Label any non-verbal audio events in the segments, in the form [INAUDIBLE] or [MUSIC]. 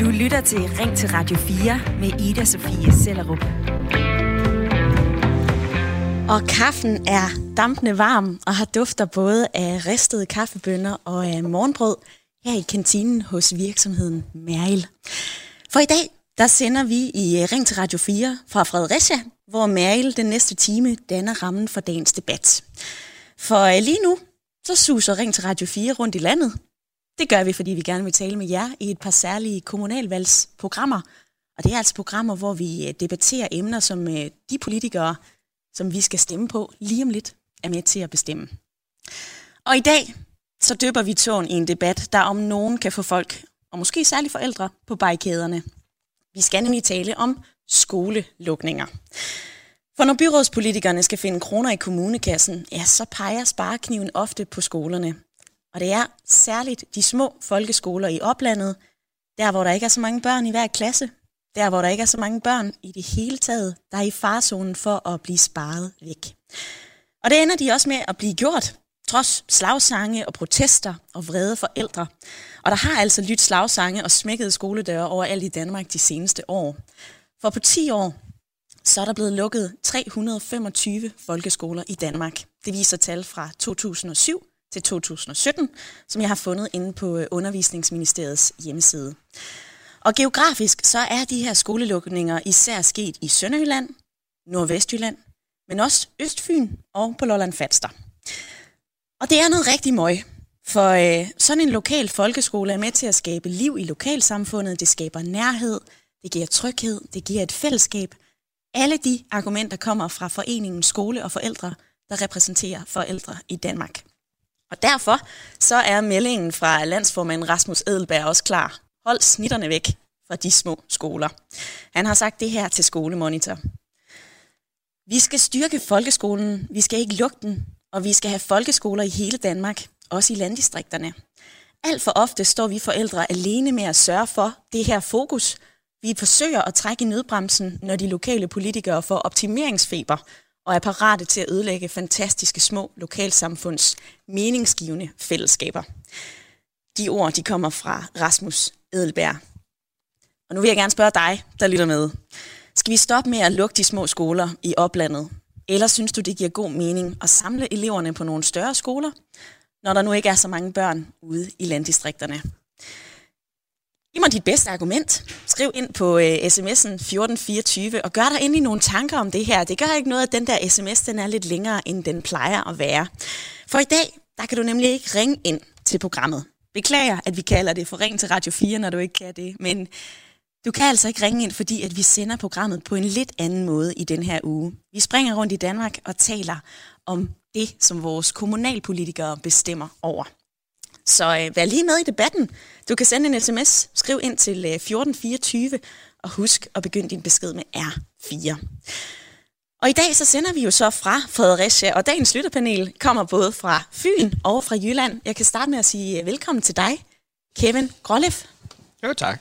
Du lytter til Ring til Radio 4 med Ida Sofie Sellerup. Og kaffen er dampende varm og har dufter både af ristede kaffebønner og af morgenbrød her i kantinen hos virksomheden Meril. For i dag, der sender vi i øh, Ring til Radio 4 fra Fredericia, hvor Meril den næste time danner rammen for dagens debat. For øh, lige nu, så suser Ring til Radio 4 rundt i landet. Det gør vi, fordi vi gerne vil tale med jer i et par særlige kommunalvalgsprogrammer. Og det er altså programmer, hvor vi øh, debatterer emner, som øh, de politikere, som vi skal stemme på lige om lidt, er med til at bestemme. Og i dag, så døber vi tåen i en debat, der om nogen kan få folk, og måske særligt forældre, på barrikaderne. Vi skal nemlig tale om skolelukninger. For når byrådspolitikerne skal finde kroner i kommunekassen, ja, så peger sparekniven ofte på skolerne. Og det er særligt de små folkeskoler i oplandet, der hvor der ikke er så mange børn i hver klasse, der hvor der ikke er så mange børn i det hele taget, der er i farzonen for at blive sparet væk. Og det ender de også med at blive gjort, trods slagsange og protester og vrede forældre. Og der har altså lyttet slagsange og smækkede skoledøre overalt i Danmark de seneste år. For på 10 år, så er der blevet lukket 325 folkeskoler i Danmark. Det viser tal fra 2007 til 2017, som jeg har fundet inde på øh, Undervisningsministeriets hjemmeside. Og geografisk så er de her skolelukninger især sket i Sønderjylland, Nordvestjylland, men også Østfyn og på Lolland Falster. Og det er noget rigtig møg, for øh, sådan en lokal folkeskole er med til at skabe liv i lokalsamfundet, det skaber nærhed, det giver tryghed, det giver et fællesskab. Alle de argumenter kommer fra foreningen Skole og Forældre, der repræsenterer forældre i Danmark. Og derfor så er meldingen fra landsformand Rasmus Edelberg også klar. Hold snitterne væk fra de små skoler. Han har sagt det her til Skolemonitor. Vi skal styrke folkeskolen, vi skal ikke lukke den, og vi skal have folkeskoler i hele Danmark, også i landdistrikterne. Alt for ofte står vi forældre alene med at sørge for det her fokus. Vi forsøger at trække i nødbremsen, når de lokale politikere får optimeringsfeber og er parate til at ødelægge fantastiske små lokalsamfunds meningsgivende fællesskaber. De ord de kommer fra Rasmus Edelberg. Og nu vil jeg gerne spørge dig, der lytter med. Skal vi stoppe med at lukke de små skoler i oplandet? Eller synes du, det giver god mening at samle eleverne på nogle større skoler, når der nu ikke er så mange børn ude i landdistrikterne? Giv mig dit bedste argument. Skriv ind på øh, sms'en 1424 og gør dig endelig nogle tanker om det her. Det gør ikke noget, at den der sms den er lidt længere, end den plejer at være. For i dag, der kan du nemlig ikke ringe ind til programmet. Beklager, at vi kalder det for ring til Radio 4, når du ikke kan det, men du kan altså ikke ringe ind, fordi at vi sender programmet på en lidt anden måde i den her uge. Vi springer rundt i Danmark og taler om det, som vores kommunalpolitikere bestemmer over. Så øh, vær lige med i debatten. Du kan sende en sms, skriv ind til øh, 1424, og husk at begynde din besked med R4. Og i dag så sender vi jo så fra Fredericia, og dagens lytterpanel kommer både fra Fyn og fra Jylland. Jeg kan starte med at sige øh, velkommen til dig, Kevin Grollef. Jo, tak.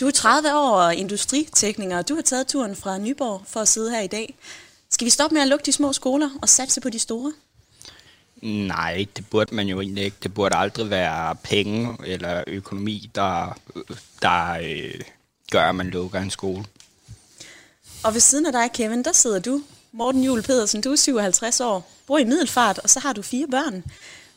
Du er 30 år og industritekniker, og du har taget turen fra Nyborg for at sidde her i dag. Skal vi stoppe med at lukke de små skoler og satse på de store? Nej, det burde man jo egentlig ikke. Det burde aldrig være penge eller økonomi, der, der øh, gør, at man lukker en skole. Og ved siden af dig, Kevin, der sidder du, Morten Juhl Pedersen. Du er 57 år, bor i Middelfart, og så har du fire børn.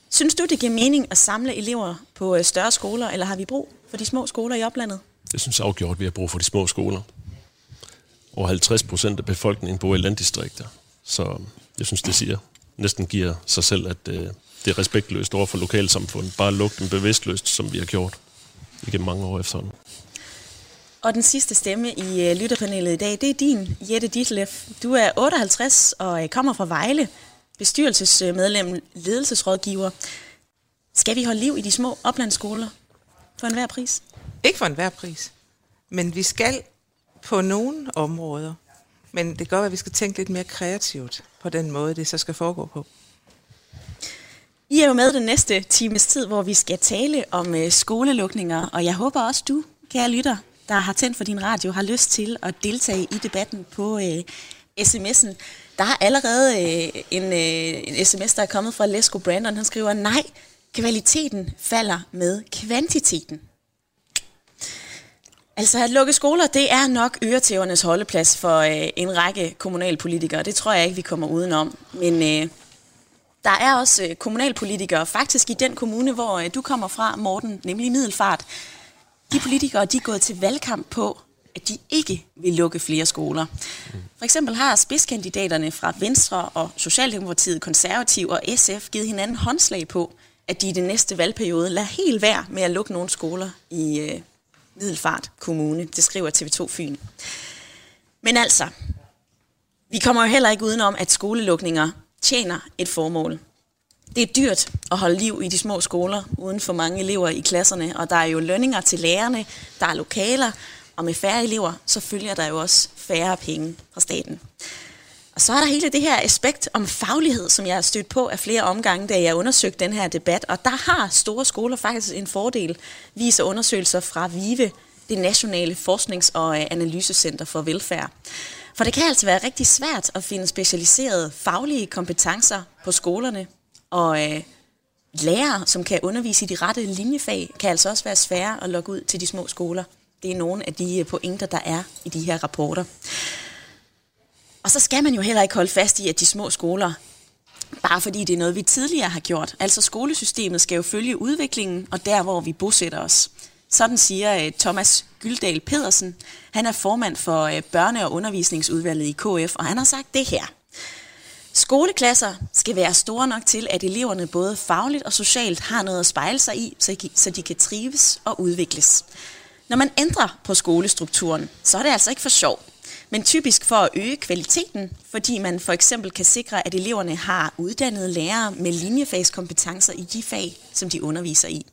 Synes du, det giver mening at samle elever på større skoler, eller har vi brug for de små skoler i oplandet? Jeg synes afgjort, at vi har brug for de små skoler. Over 50 procent af befolkningen bor i landdistrikter. Så jeg synes, det siger næsten giver sig selv, at øh, det er respektløst over for lokalsamfundet. Bare lukke dem bevidstløst, som vi har gjort igennem mange år efterhånden. Og den sidste stemme i uh, lytterpanelet i dag, det er din, Jette Ditlef. Du er 58 og uh, kommer fra Vejle, bestyrelsesmedlem, ledelsesrådgiver. Skal vi holde liv i de små oplandsskoler for enhver pris? Ikke for enhver pris, men vi skal på nogle områder. Men det gør, at vi skal tænke lidt mere kreativt på den måde, det så skal foregå på. I er jo med den næste times tid, hvor vi skal tale om øh, skolelukninger, og jeg håber også du, kære lytter, der har tændt for din radio, har lyst til at deltage i debatten på øh, sms'en. Der er allerede øh, en, øh, en sms, der er kommet fra Lesko Brandon. Han skriver, nej, kvaliteten falder med kvantiteten. Altså at lukke skoler, det er nok øretævernes holdeplads for øh, en række kommunalpolitikere. Det tror jeg ikke, vi kommer udenom. Men øh, der er også øh, kommunalpolitikere, faktisk i den kommune, hvor øh, du kommer fra, Morten, nemlig Middelfart. De politikere, de er gået til valgkamp på, at de ikke vil lukke flere skoler. For eksempel har spidskandidaterne fra Venstre og Socialdemokratiet, Konservativ og SF givet hinanden håndslag på, at de i den næste valgperiode lader helt være med at lukke nogle skoler i øh, Middelfart Kommune. Det skriver TV2 Fyn. Men altså, vi kommer jo heller ikke udenom, at skolelukninger tjener et formål. Det er dyrt at holde liv i de små skoler, uden for mange elever i klasserne, og der er jo lønninger til lærerne, der er lokaler, og med færre elever, så følger der jo også færre penge fra staten. Og så er der hele det her aspekt om faglighed, som jeg har stødt på af flere omgange, da jeg undersøgte den her debat. Og der har store skoler faktisk en fordel, viser undersøgelser fra VIVE, det nationale forsknings- og øh, analysecenter for velfærd. For det kan altså være rigtig svært at finde specialiserede faglige kompetencer på skolerne, og øh, lærere, som kan undervise i de rette linjefag, kan altså også være svære at lokke ud til de små skoler. Det er nogle af de øh, pointer, der er i de her rapporter. Og så skal man jo heller ikke holde fast i, at de små skoler, bare fordi det er noget, vi tidligere har gjort. Altså skolesystemet skal jo følge udviklingen, og der, hvor vi bosætter os. Sådan siger øh, Thomas Gyldal Pedersen. Han er formand for øh, børne- og undervisningsudvalget i KF, og han har sagt det her. Skoleklasser skal være store nok til, at eleverne både fagligt og socialt har noget at spejle sig i, så de kan trives og udvikles. Når man ændrer på skolestrukturen, så er det altså ikke for sjov, men typisk for at øge kvaliteten, fordi man for eksempel kan sikre, at eleverne har uddannede lærere med linjefagskompetencer i de fag, som de underviser i.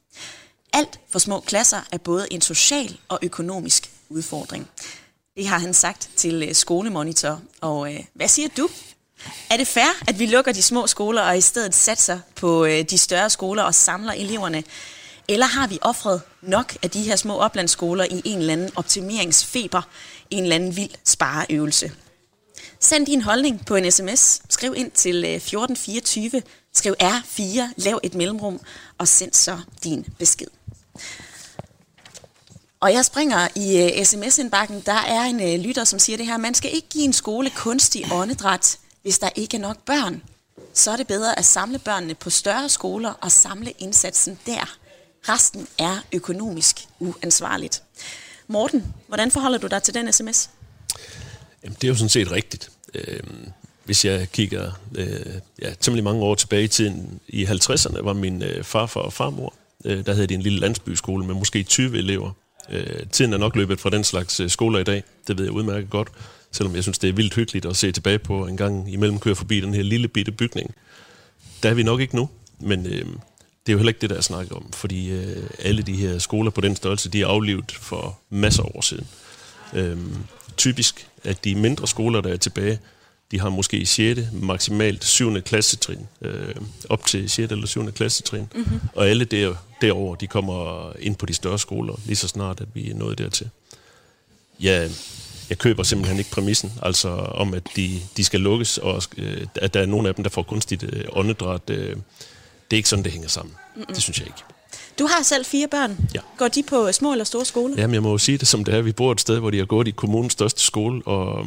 Alt for små klasser er både en social og økonomisk udfordring. Det har han sagt til øh, Skolemonitor. Og øh, hvad siger du? Er det fair, at vi lukker de små skoler og i stedet satser på øh, de større skoler og samler eleverne? Eller har vi offret nok af de her små oplandsskoler i en eller anden optimeringsfeber, en eller anden vild spareøvelse? Send din holdning på en sms. Skriv ind til øh, 1424. Skriv R4, lav et mellemrum, og send så din besked. Og jeg springer i øh, uh, sms-indbakken. Der er en uh, lytter, som siger det her. Man skal ikke give en skole kunstig åndedræt, hvis der ikke er nok børn. Så er det bedre at samle børnene på større skoler og samle indsatsen der. Resten er økonomisk uansvarligt. Morten, hvordan forholder du dig til den sms? Jamen, det er jo sådan set rigtigt. Øh, hvis jeg kigger øh, ja, temmelig mange år tilbage i tiden, i 50'erne var min øh, farfar og farmor, øh, der havde de en lille landsbyskole med måske 20 elever. Øh, tiden er nok løbet fra den slags øh, skoler i dag, det ved jeg udmærket godt, selvom jeg synes, det er vildt hyggeligt at se tilbage på en gang imellem køre forbi den her lille bitte bygning. Der er vi nok ikke nu, men øh, det er jo heller ikke det, der er snakket om, fordi øh, alle de her skoler på den størrelse, de er aflivet for masser af år siden. Øh, typisk, at de mindre skoler, der er tilbage, de har måske 6. maksimalt 7. klassetrin, øh, op til 6. eller 7. klassetrin. Mm-hmm. Og alle der, derover, de kommer ind på de større skoler, lige så snart, at vi er nået dertil. Ja, jeg køber simpelthen ikke præmissen, altså om, at de, de skal lukkes, og øh, at der er nogle af dem, der får kunstigt øh, åndedræt. Øh, det er ikke sådan, det hænger sammen. Mm-mm. Det synes jeg ikke. Du har selv fire børn. Ja. Går de på små eller store skoler? Jamen, jeg må jo sige det som det er. Vi bor et sted, hvor de har gået i kommunens største skole, og,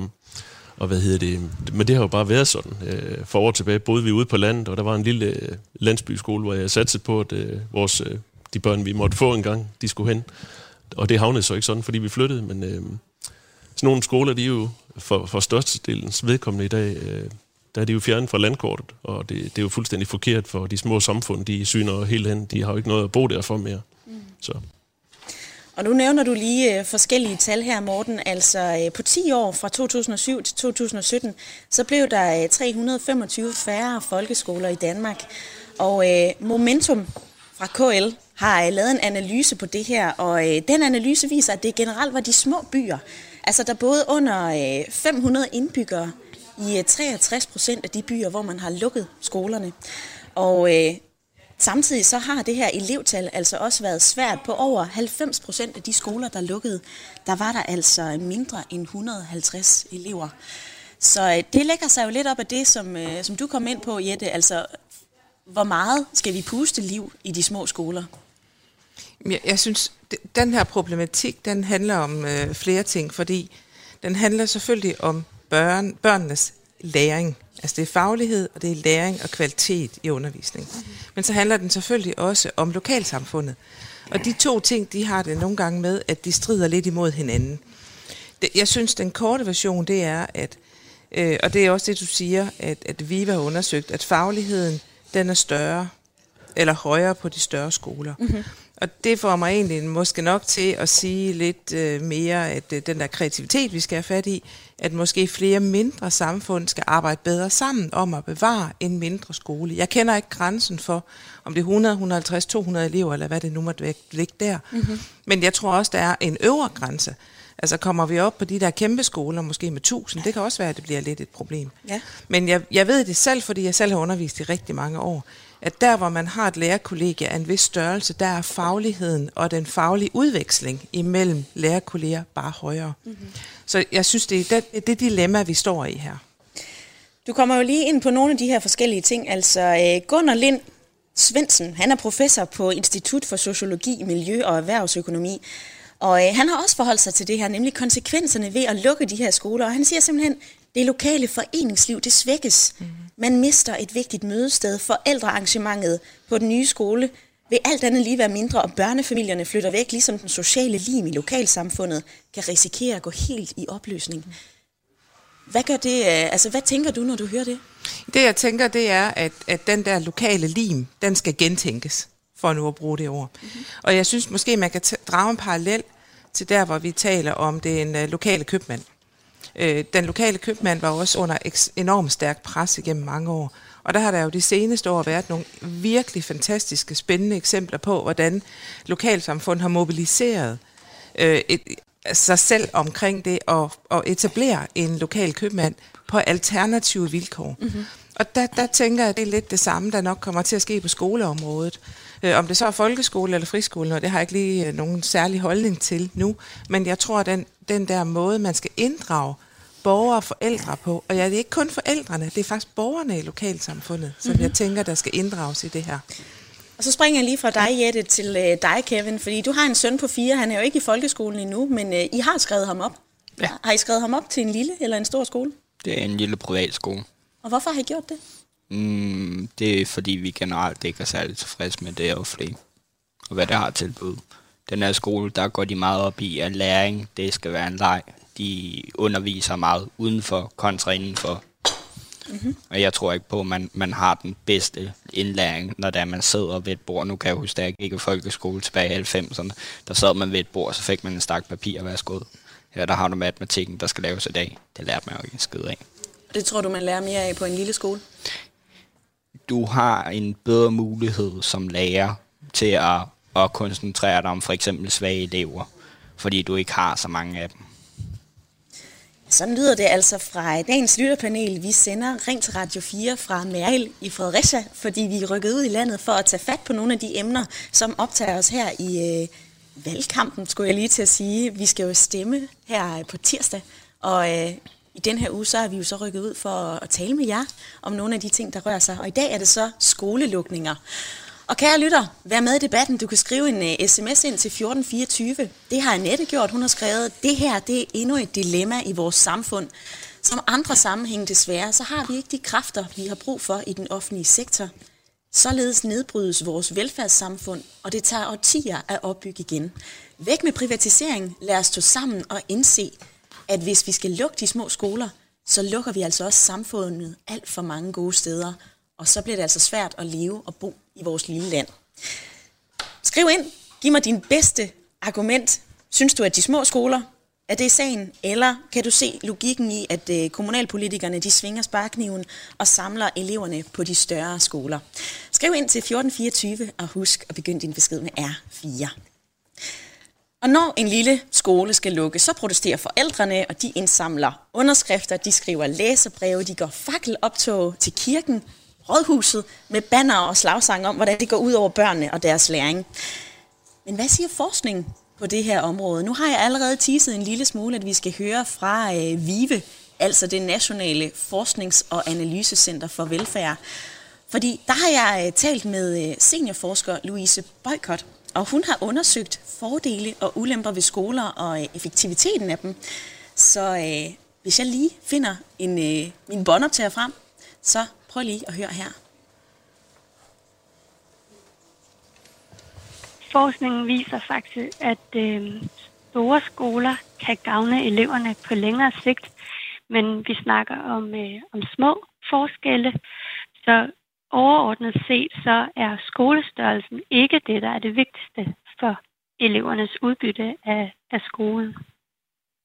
og hvad hedder det? Men det har jo bare været sådan. Øh, for år tilbage boede vi ude på landet, og der var en lille øh, landsbyskole, hvor jeg satte på, at øh, vores, de børn, vi måtte få en gang, de skulle hen. Og det havnede så ikke sådan, fordi vi flyttede, men øh, sådan nogle skoler, de er jo for, for størstedelens vedkommende i dag, øh, der er de jo fjernet fra landkortet, og det, det er jo fuldstændig forkert for de små samfund, de syner helt hen. De har jo ikke noget at bo der for mere. Mm. Så. Og nu nævner du lige øh, forskellige tal her, Morten. Altså øh, på 10 år, fra 2007 til 2017, så blev der øh, 325 færre folkeskoler i Danmark. Og øh, Momentum fra KL har øh, lavet en analyse på det her, og øh, den analyse viser, at det generelt var de små byer, altså der både under øh, 500 indbyggere, i øh, 63 procent af de byer, hvor man har lukket skolerne. Og øh, samtidig så har det her elevtal altså også været svært. På over 90 procent af de skoler, der lukkede, der var der altså mindre end 150 elever. Så øh, det lægger sig jo lidt op af det, som, øh, som du kom ind på, Jette. Altså, hvor meget skal vi puste liv i de små skoler? Jeg, jeg synes, den her problematik, den handler om øh, flere ting, fordi den handler selvfølgelig om børn, børnenes læring. Altså det er faglighed, og det er læring og kvalitet i undervisningen. Men så handler den selvfølgelig også om lokalsamfundet. Og de to ting, de har det nogle gange med, at de strider lidt imod hinanden. Jeg synes, den korte version, det er, at, øh, og det er også det, du siger, at, at Viva har undersøgt, at fagligheden, den er større eller højere på de større skoler. Mm-hmm. Og det får mig egentlig måske nok til at sige lidt øh, mere, at øh, den der kreativitet, vi skal have fat i, at måske flere mindre samfund skal arbejde bedre sammen om at bevare en mindre skole. Jeg kender ikke grænsen for, om det er 100, 150, 200 elever, eller hvad det nu måtte ligge der. Mm-hmm. Men jeg tror også, der er en øvre grænse. Altså kommer vi op på de der kæmpe skoler, måske med 1000, det kan også være, at det bliver lidt et problem. Ja. Men jeg, jeg ved det selv, fordi jeg selv har undervist i rigtig mange år at der, hvor man har et lærerkollegie af en vis størrelse, der er fagligheden og den faglige udveksling imellem lærerkolleger bare højere. Mm-hmm. Så jeg synes, det er det, det dilemma, vi står i her. Du kommer jo lige ind på nogle af de her forskellige ting. Altså øh, Gunnar Lind Svendsen, han er professor på Institut for Sociologi, Miljø og Erhvervsøkonomi. Og øh, han har også forholdt sig til det her, nemlig konsekvenserne ved at lukke de her skoler. Og han siger simpelthen, det lokale foreningsliv, det svækkes. Mm. Man mister et vigtigt mødested. Forældrearrangementet på den nye skole vil alt andet lige være mindre, og børnefamilierne flytter væk, ligesom den sociale lim i lokalsamfundet kan risikere at gå helt i opløsning. Hvad gør det, øh, altså hvad tænker du, når du hører det? Det jeg tænker, det er, at, at den der lokale lim, den skal gentænkes, for nu at bruge det ord. Mm-hmm. Og jeg synes måske, man kan drage en parallel til der, hvor vi taler om det en uh, lokale købmand. Øh, den lokale købmand var også under enormt stærk pres igennem mange år. Og der har der jo de seneste år været nogle virkelig fantastiske, spændende eksempler på, hvordan lokalsamfund har mobiliseret øh, et, sig selv omkring det og, og etablere en lokal købmand på alternative vilkår. Mm-hmm. Og der, der tænker jeg, at det er lidt det samme, der nok kommer til at ske på skoleområdet. Øh, om det så er folkeskole eller friskole, og det har jeg ikke lige øh, nogen særlig holdning til nu. Men jeg tror, at den, den der måde, man skal inddrage borgere og forældre på. Og ja, det er ikke kun forældrene, det er faktisk borgerne i lokalsamfundet, som mm-hmm. jeg tænker, der skal inddrages i det her. Og så springer jeg lige fra dig, Jette, til øh, dig, Kevin, fordi du har en søn på fire, han er jo ikke i folkeskolen endnu, men øh, I har skrevet ham op. Ja. Har I skrevet ham op til en lille eller en stor skole? Det er en lille privatskole. Og hvorfor har I gjort det? Mm, det er fordi, vi generelt ikke er særlig tilfredse med det offentlige, og hvad det har tilbud. Den her skole, der går de meget op i, at læring, det skal være en leg de underviser meget udenfor kontra indenfor. Mm-hmm. Og jeg tror ikke på, at man, man har den bedste indlæring, når der man sidder ved et bord. Nu kan jeg huske, at jeg gik i folkeskole tilbage i 90'erne. Der sad man ved et bord, så fik man en stak papir og værsgod. Her der har du matematikken, der skal laves i dag. Det lærte man jo ikke en skid af. Det tror du, man lærer mere af på en lille skole? Du har en bedre mulighed som lærer til at, at koncentrere dig om for eksempel svage elever, fordi du ikke har så mange af dem. Sådan lyder det altså fra dagens lytterpanel. Vi sender Ring til Radio 4 fra Mæril i Fredericia, fordi vi er rykket ud i landet for at tage fat på nogle af de emner, som optager os her i øh, valgkampen, skulle jeg lige til at sige. Vi skal jo stemme her på tirsdag, og øh, i den her uge, så er vi jo så rykket ud for at tale med jer om nogle af de ting, der rører sig. Og i dag er det så skolelukninger. Og kære lytter, vær med i debatten. Du kan skrive en øh, uh, sms ind til 1424. Det har Annette gjort. Hun har skrevet, det her det er endnu et dilemma i vores samfund. Som andre sammenhæng desværre, så har vi ikke de kræfter, vi har brug for i den offentlige sektor. Således nedbrydes vores velfærdssamfund, og det tager årtier at opbygge igen. Væk med privatisering, lad os stå sammen og indse, at hvis vi skal lukke de små skoler, så lukker vi altså også samfundet alt for mange gode steder, og så bliver det altså svært at leve og bo i vores lille land. Skriv ind, giv mig din bedste argument. Synes du, at de små skoler er det sagen, eller kan du se logikken i, at øh, kommunalpolitikerne de svinger sparkniven og samler eleverne på de større skoler? Skriv ind til 1424 og husk at begynde din besked med R4. Og når en lille skole skal lukke, så protesterer forældrene, og de indsamler underskrifter, de skriver læserbreve, de går fakkeloptog til kirken rådhuset med banner og slagsang om, hvordan det går ud over børnene og deres læring. Men hvad siger forskningen på det her område? Nu har jeg allerede teaset en lille smule, at vi skal høre fra øh, VIVE, altså det Nationale Forsknings- og Analysecenter for Velfærd. Fordi der har jeg øh, talt med øh, seniorforsker Louise Boykott, og hun har undersøgt fordele og ulemper ved skoler og øh, effektiviteten af dem. Så øh, hvis jeg lige finder en, øh, min båndoptager frem, så prøv lige at høre her. Forskningen viser faktisk, at øh, store skoler kan gavne eleverne på længere sigt, men vi snakker om, øh, om små forskelle, så overordnet set så er skolestørrelsen ikke det, der er det vigtigste for elevernes udbytte af, af skolen.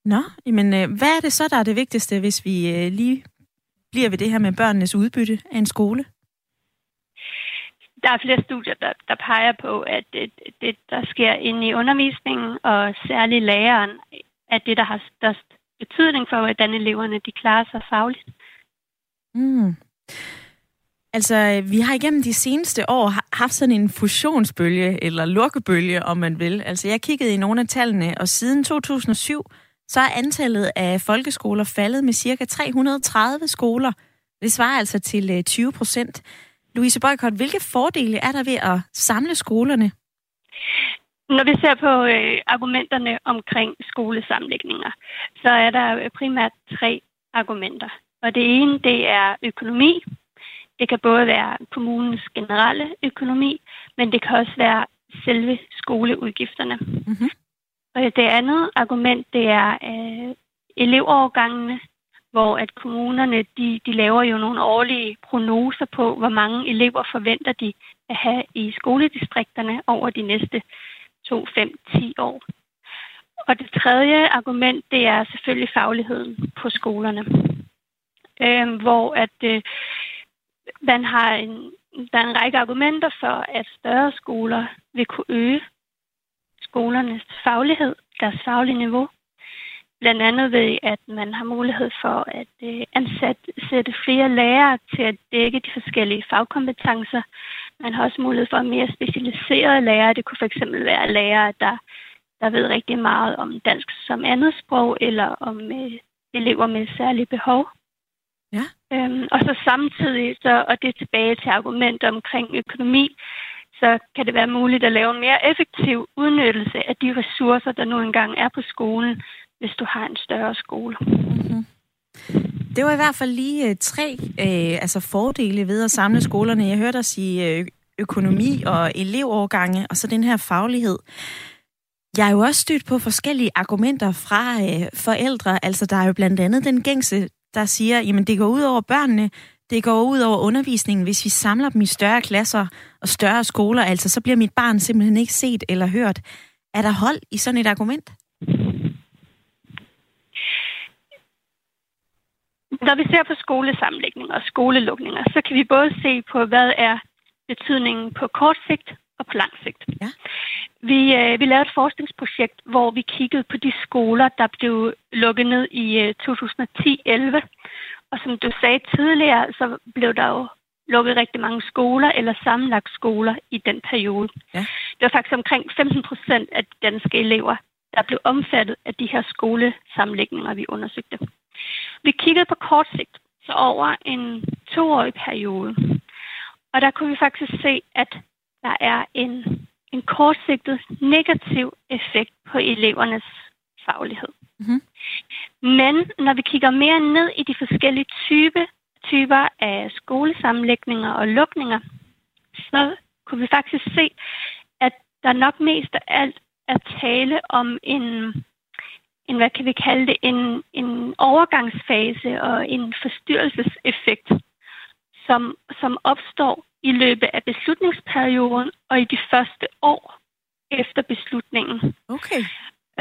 Nå, men øh, hvad er det så, der er det vigtigste, hvis vi øh, lige bliver ved det her med børnenes udbytte af en skole? Der er flere studier, der, der peger på, at det, det, der sker inde i undervisningen, og særligt læreren, er det, der har størst betydning for, hvordan eleverne de klarer sig fagligt. Mm. Altså, vi har igennem de seneste år haft sådan en fusionsbølge, eller lukkebølge, om man vil. Altså, jeg kiggede i nogle af tallene, og siden 2007, så er antallet af folkeskoler faldet med cirka 330 skoler. Det svarer altså til 20 øh, procent. Louise Boykott, hvilke fordele er der ved at samle skolerne? Når vi ser på øh, argumenterne omkring skolesamlægninger, så er der primært tre argumenter. Og det ene, det er økonomi. Det kan både være kommunens generelle økonomi, men det kan også være selve skoleudgifterne. Mm-hmm. Det andet argument, det er øh, elevovergangene, hvor at kommunerne de, de laver jo nogle årlige prognoser på, hvor mange elever forventer de at have i skoledistrikterne over de næste 2, 5, 10 år. Og det tredje argument, det er selvfølgelig fagligheden på skolerne, øh, hvor at øh, man har en, der er en række argumenter for, at større skoler vil kunne øge skolernes faglighed, deres faglige niveau. Blandt andet ved, at man har mulighed for at øh, ansætte flere lærere til at dække de forskellige fagkompetencer. Man har også mulighed for mere specialiserede lærere. Det kunne fx være lærere, der, der ved rigtig meget om dansk som andet sprog, eller om øh, elever med særlige behov. Ja. Øhm, og så samtidig, så, og det er tilbage til argument omkring økonomi, så kan det være muligt at lave en mere effektiv udnyttelse af de ressourcer, der nu engang er på skolen, hvis du har en større skole. Mm-hmm. Det var i hvert fald lige øh, tre øh, altså fordele ved at samle skolerne. Jeg hørte dig sige øh, økonomi og elevårgange, og så den her faglighed. Jeg er jo også stødt på forskellige argumenter fra øh, forældre. Altså, der er jo blandt andet den gængse, der siger, jamen det går ud over børnene, det går ud over undervisningen. Hvis vi samler dem i større klasser og større skoler, altså, så bliver mit barn simpelthen ikke set eller hørt. Er der hold i sådan et argument? Når vi ser på skolesammenlægninger og skolelukninger, så kan vi både se på, hvad er betydningen på kort sigt og på lang sigt. Ja. Vi, øh, vi lavede et forskningsprojekt, hvor vi kiggede på de skoler, der blev lukket ned i øh, 2010-11, og som du sagde tidligere, så blev der jo lukket rigtig mange skoler eller sammenlagt skoler i den periode. Ja. Det var faktisk omkring 15 procent af de danske elever, der blev omfattet af de her skolesammenlægninger, vi undersøgte. Vi kiggede på kort sigt, så over en toårig periode. Og der kunne vi faktisk se, at der er en, en kortsigtet negativ effekt på elevernes faglighed. Mm-hmm. Men når vi kigger mere ned i de forskellige type, typer af skolesammenlægninger og lukninger, så kunne vi faktisk se, at der nok mest af alt er tale om en, en hvad kan vi kalde det, en, en overgangsfase og en forstyrrelseseffekt, som, som opstår i løbet af beslutningsperioden og i de første år efter beslutningen. Okay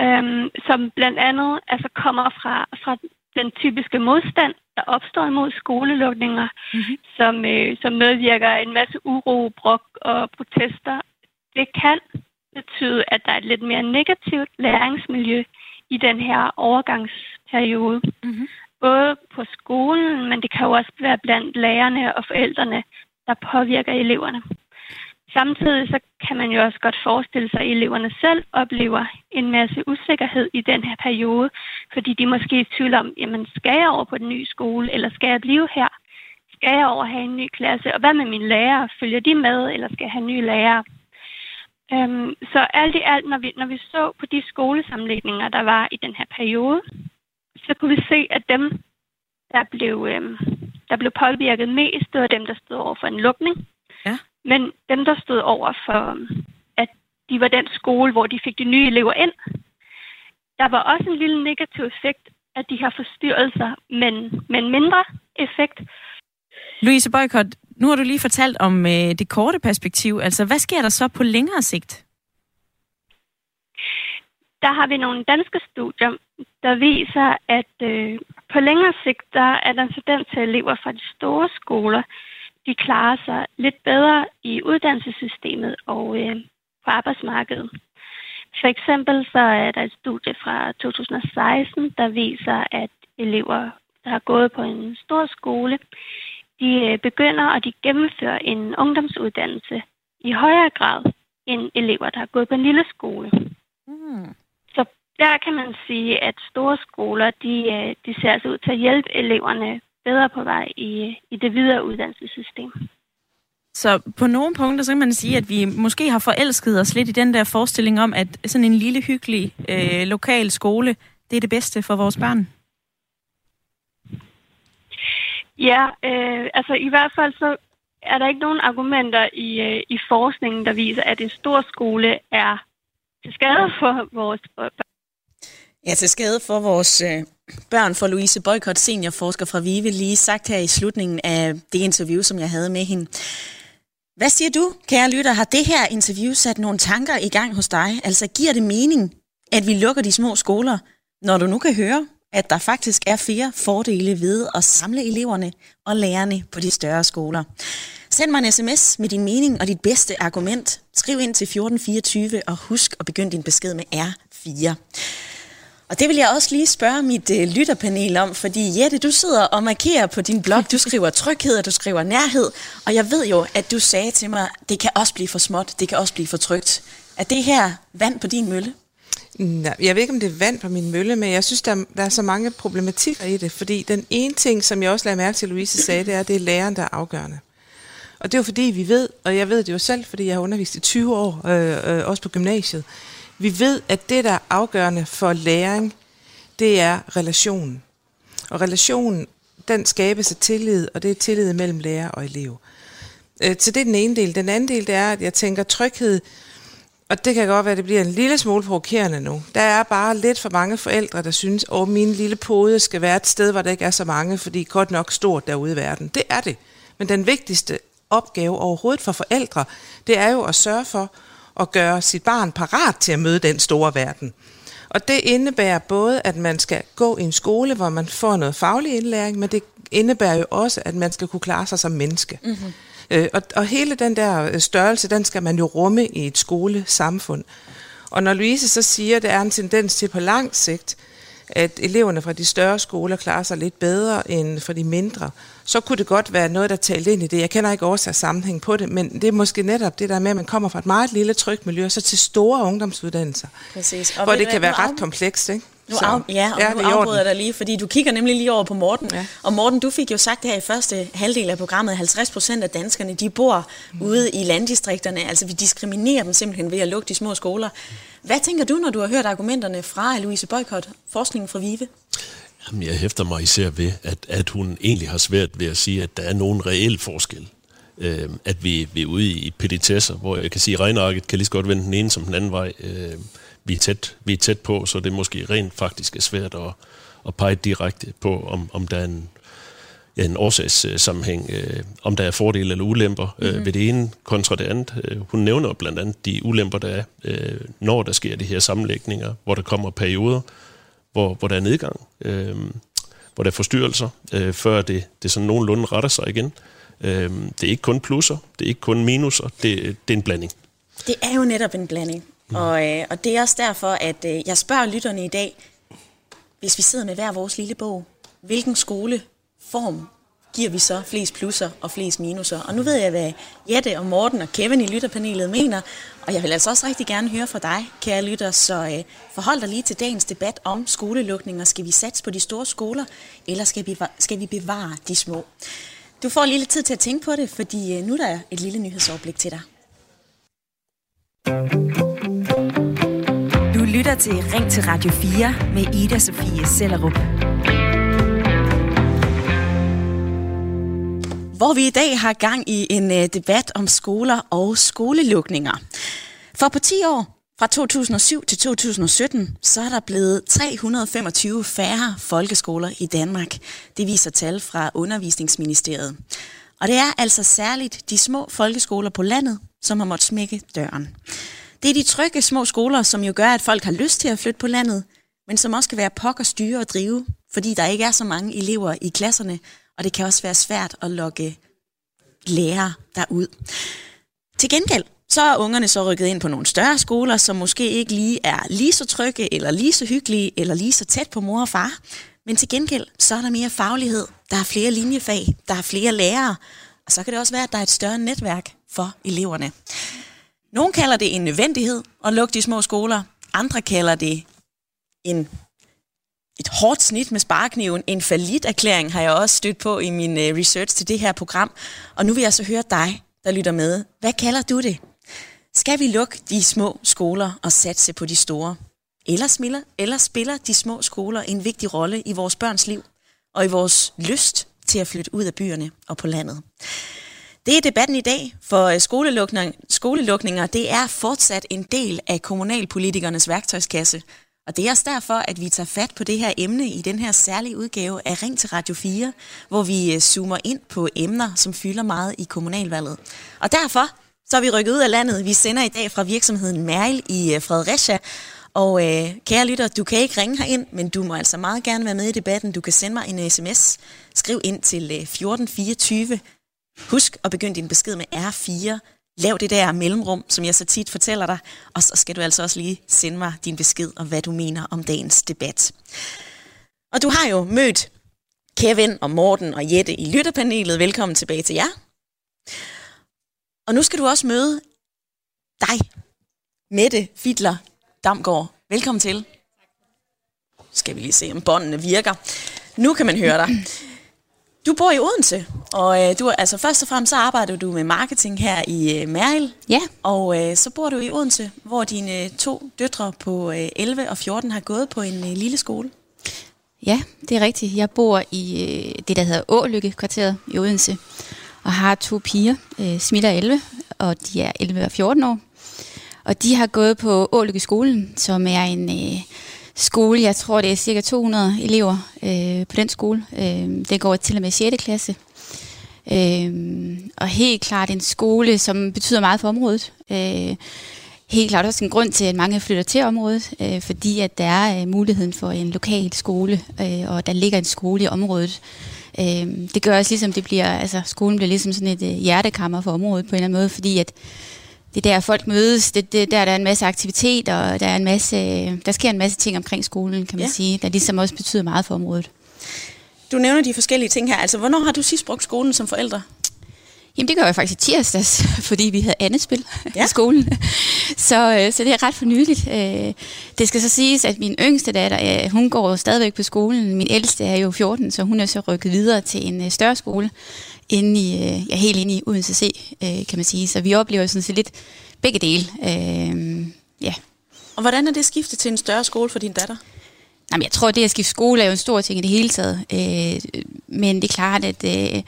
øhm, som blandt andet altså kommer fra, fra den typiske modstand, der opstår imod skolelukninger, mm-hmm. som, øh, som medvirker en masse uro, brok og protester. Det kan betyde, at der er et lidt mere negativt læringsmiljø i den her overgangsperiode. Mm-hmm. Både på skolen, men det kan jo også være blandt lærerne og forældrene, der påvirker eleverne. Samtidig så kan man jo også godt forestille sig, at eleverne selv oplever en masse usikkerhed i den her periode, fordi de måske er i tvivl om, jamen skal jeg over på den nye skole, eller skal jeg blive her? Skal jeg over have en ny klasse? Og hvad med mine lærere? Følger de med, eller skal jeg have nye lærere? Øhm, så alt i alt, når vi, når vi så på de skolesammenlægninger, der var i den her periode, så kunne vi se, at dem, der blev, øhm, der blev påvirket mest, det var dem, der stod over for en lukning. Men dem, der stod over for, at de var den skole, hvor de fik de nye elever ind, der var også en lille negativ effekt af de her forstyrrelser, men, men mindre effekt. Louise Boykott, nu har du lige fortalt om øh, det korte perspektiv. Altså, hvad sker der så på længere sigt? Der har vi nogle danske studier, der viser, at øh, på længere sigt, der er der en tendens til elever fra de store skoler, de klarer sig lidt bedre i uddannelsessystemet og øh, på arbejdsmarkedet. For eksempel så er der et studie fra 2016, der viser, at elever, der har gået på en stor skole, de øh, begynder og de gennemfører en ungdomsuddannelse i højere grad end elever, der har gået på en lille skole. Hmm. Så der kan man sige, at store skoler, de, øh, de ser altså ud til at hjælpe eleverne bedre på vej i, i det videre uddannelsessystem. Så på nogle punkter, så kan man sige, at vi måske har forelsket os lidt i den der forestilling om, at sådan en lille, hyggelig øh, lokal skole, det er det bedste for vores børn. Ja, øh, altså i hvert fald så er der ikke nogen argumenter i, øh, i forskningen, der viser, at en stor skole er til skade for vores børn. Ja, til skade for vores øh, børn, for Louise Boykot, seniorforsker fra VIVE, lige sagt her i slutningen af det interview, som jeg havde med hende. Hvad siger du, kære lytter? Har det her interview sat nogle tanker i gang hos dig? Altså, giver det mening, at vi lukker de små skoler, når du nu kan høre, at der faktisk er flere fordele ved at samle eleverne og lærerne på de større skoler? Send mig en sms med din mening og dit bedste argument. Skriv ind til 1424 og husk at begynde din besked med R4. Og det vil jeg også lige spørge mit øh, lytterpanel om, fordi Jette, du sidder og markerer på din blog, du skriver tryghed, og du skriver nærhed, og jeg ved jo, at du sagde til mig, det kan også blive for småt, det kan også blive for trygt. Er det her vand på din mølle? Nej, jeg ved ikke, om det er vand på min mølle, men jeg synes, der, der er så mange problematikker i det, fordi den ene ting, som jeg også lagde mærke til, Louise sagde, det er, at det er læreren, der er afgørende. Og det er jo fordi, vi ved, og jeg ved det jo selv, fordi jeg har undervist i 20 år, øh, øh, også på gymnasiet, vi ved, at det, der er afgørende for læring, det er relationen. Og relationen, den skabes af tillid, og det er tillid mellem lærer og elev. Øh, så det er den ene del. Den anden del, det er, at jeg tænker tryghed, og det kan godt være, at det bliver en lille smule provokerende nu. Der er bare lidt for mange forældre, der synes, at min lille pode skal være et sted, hvor der ikke er så mange, fordi godt nok stort derude i verden. Det er det. Men den vigtigste opgave overhovedet for forældre, det er jo at sørge for, at gøre sit barn parat til at møde den store verden. Og det indebærer både, at man skal gå i en skole, hvor man får noget faglig indlæring, men det indebærer jo også, at man skal kunne klare sig som menneske. Mm-hmm. Øh, og, og hele den der øh, størrelse, den skal man jo rumme i et skolesamfund. Og når Louise så siger, at det er en tendens til på lang sigt, at eleverne fra de større skoler klarer sig lidt bedre end for de mindre, så kunne det godt være noget, der talte ind i det. Jeg kender ikke årsag sammenhæng på det, men det er måske netop det der med, at man kommer fra et meget lille trygt miljø, og så til store ungdomsuddannelser, Præcis. Og hvor det kan være ret komplekst. Ikke? Nu af, ja, og ja, nu er afbryder jeg dig lige, fordi du kigger nemlig lige over på Morten. Ja. Og Morten, du fik jo sagt her i første halvdel af programmet, at 50 procent af danskerne, de bor mm. ude i landdistrikterne. Altså vi diskriminerer dem simpelthen ved at lukke de små skoler. Hvad tænker du, når du har hørt argumenterne fra Louise Boykott, forskningen fra VIVE? Jamen, jeg hæfter mig især ved, at, at hun egentlig har svært ved at sige, at der er nogen reel forskel. Øh, at vi, vi er ude i petitesser, hvor jeg kan sige, at regnarket kan lige så godt vende den ene som den anden vej. Øh, vi, er tæt, vi er tæt på, så det er måske rent faktisk er svært at, at pege direkte på, om, om der er en, ja, en årsagssammenhæng, øh, om der er fordele eller ulemper øh, mm-hmm. ved det ene kontra det andet. Øh, hun nævner blandt andet de ulemper, der er, øh, når der sker de her sammenlægninger, hvor der kommer perioder, hvor, hvor der er nedgang, øh, hvor der er forstyrrelser, øh, før det, det sådan nogenlunde retter sig igen. Øh, det er ikke kun plusser, det er ikke kun minuser, det, det er en blanding. Det er jo netop en blanding. Mm. Og, øh, og det er også derfor, at øh, jeg spørger lytterne i dag, hvis vi sidder med hver vores lille bog, hvilken skoleform giver vi så flest plusser og flest minuser? Og nu ved jeg, hvad Jette og Morten og Kevin i lytterpanelet mener, og jeg vil altså også rigtig gerne høre fra dig, kære lytter, så øh, forhold dig lige til dagens debat om skolelukninger. Skal vi satse på de store skoler, eller skal vi, skal vi bevare de små? Du får lige lidt tid til at tænke på det, fordi øh, nu er der et lille nyhedsoverblik til dig. Lytter til Ring til Radio 4 med Ida Sofie Sellerup. Hvor vi i dag har gang i en øh, debat om skoler og skolelukninger. For på 10 år, fra 2007 til 2017, så er der blevet 325 færre folkeskoler i Danmark. Det viser tal fra Undervisningsministeriet. Og det er altså særligt de små folkeskoler på landet, som har måttet smække døren. Det er de trygge små skoler, som jo gør, at folk har lyst til at flytte på landet, men som også kan være pokker styre og drive, fordi der ikke er så mange elever i klasserne, og det kan også være svært at lokke lærere derud. Til gengæld, så er ungerne så rykket ind på nogle større skoler, som måske ikke lige er lige så trygge, eller lige så hyggelige, eller lige så tæt på mor og far. Men til gengæld, så er der mere faglighed, der er flere linjefag, der er flere lærere, og så kan det også være, at der er et større netværk for eleverne. Nogle kalder det en nødvendighed at lukke de små skoler, andre kalder det en et hårdt snit med sparekniven. En falit erklæring har jeg også stødt på i min øh, research til det her program. Og nu vil jeg så høre dig, der lytter med. Hvad kalder du det? Skal vi lukke de små skoler og satse på de store? Eller, smiller, eller spiller de små skoler en vigtig rolle i vores børns liv og i vores lyst til at flytte ud af byerne og på landet? Det er debatten i dag, for øh, skolelukning, skolelukninger, skolelukninger det er fortsat en del af kommunalpolitikernes værktøjskasse, og det er også derfor, at vi tager fat på det her emne i den her særlige udgave af Ring til Radio 4, hvor vi øh, zoomer ind på emner, som fylder meget i kommunalvalget. Og derfor så er vi rykket ud af landet. Vi sender i dag fra virksomheden Mæril i øh, Fredericia. Og øh, kære lytter, du kan ikke ringe herind, men du må altså meget gerne være med i debatten. Du kan sende mig en sms. Skriv ind til 1424. Husk at begynde din besked med R4 lav det der mellemrum, som jeg så tit fortæller dig, og så skal du altså også lige sende mig din besked om, hvad du mener om dagens debat. Og du har jo mødt Kevin og Morten og Jette i lytterpanelet. Velkommen tilbage til jer. Og nu skal du også møde dig, Mette Fidler Damgaard. Velkommen til. Skal vi lige se, om båndene virker. Nu kan man høre dig. Du bor i Odense, og øh, du altså først og fremmest så arbejder du med marketing her i øh, Mæril. Ja. Og øh, så bor du i Odense, hvor dine øh, to døtre på øh, 11 og 14 har gået på en øh, lille skole. Ja, det er rigtigt. Jeg bor i øh, det, der hedder Ålykke kvarteret i Odense, og har to piger, øh, Smilla er 11, og de er 11 og 14 år. Og de har gået på Ålykke skolen, som er en... Øh, skole. Jeg tror, det er cirka 200 elever øh, på den skole. Øh, det går til og med 6. klasse. Øh, og helt klart en skole, som betyder meget for området. Øh, helt klart også en grund til, at mange flytter til området, øh, fordi at der er øh, muligheden for en lokal skole, øh, og der ligger en skole i området. Øh, det gør også ligesom, det bliver, altså skolen bliver ligesom sådan et øh, hjertekammer for området på en eller anden måde, fordi at det er der, folk mødes, det, det, der, der er en masse aktivitet, og der, er en masse, der sker en masse ting omkring skolen, kan man ja. sige, der ligesom også betyder meget for området. Du nævner de forskellige ting her. Altså, hvornår har du sidst brugt skolen som forældre? Jamen, det gør jeg faktisk i tirsdags, [LAUGHS] fordi vi havde andet spil ja. i skolen. [LAUGHS] Så, øh, så det er ret fornyeligt. Øh, det skal så siges, at min yngste datter, hun går stadigvæk på skolen. Min ældste er jo 14, så hun er så rykket videre til en øh, større skole inde i, øh, ja, helt inde i Odense C, øh, kan man sige. Så vi oplever sådan set lidt begge dele. Øh, ja. Og hvordan er det skiftet til en større skole for din datter? Jamen, jeg tror, det at skifte skole er jo en stor ting i det hele taget. Øh, men det er klart, at, øh,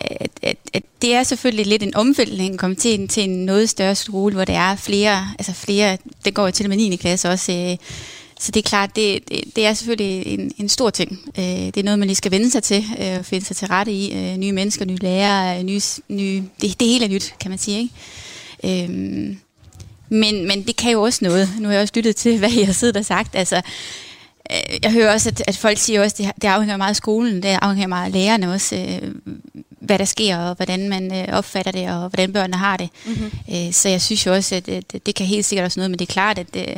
at, at, at det er selvfølgelig lidt en omvæltning at komme til en, til en noget større skole, hvor der er flere, altså flere, det går jo til og med 9. klasse også, øh, så det er klart, det, det, det er selvfølgelig en, en stor ting. Øh, det er noget, man lige skal vende sig til, øh, finde sig til rette i. Øh, nye mennesker, nye lærere, nye, nye, det, det hele er nyt, kan man sige. Ikke? Øh, men, men det kan jo også noget. Nu har jeg også lyttet til, [LAUGHS] hvad I har siddet og sagt. Altså, øh, jeg hører også, at, at folk siger også, at det, det afhænger meget af skolen, det afhænger meget af lærerne også, øh, hvad der sker, og hvordan man øh, opfatter det, og hvordan børnene har det. Mm-hmm. Øh, så jeg synes jo også, at, at det kan helt sikkert også noget, men det er klart, at... Øh,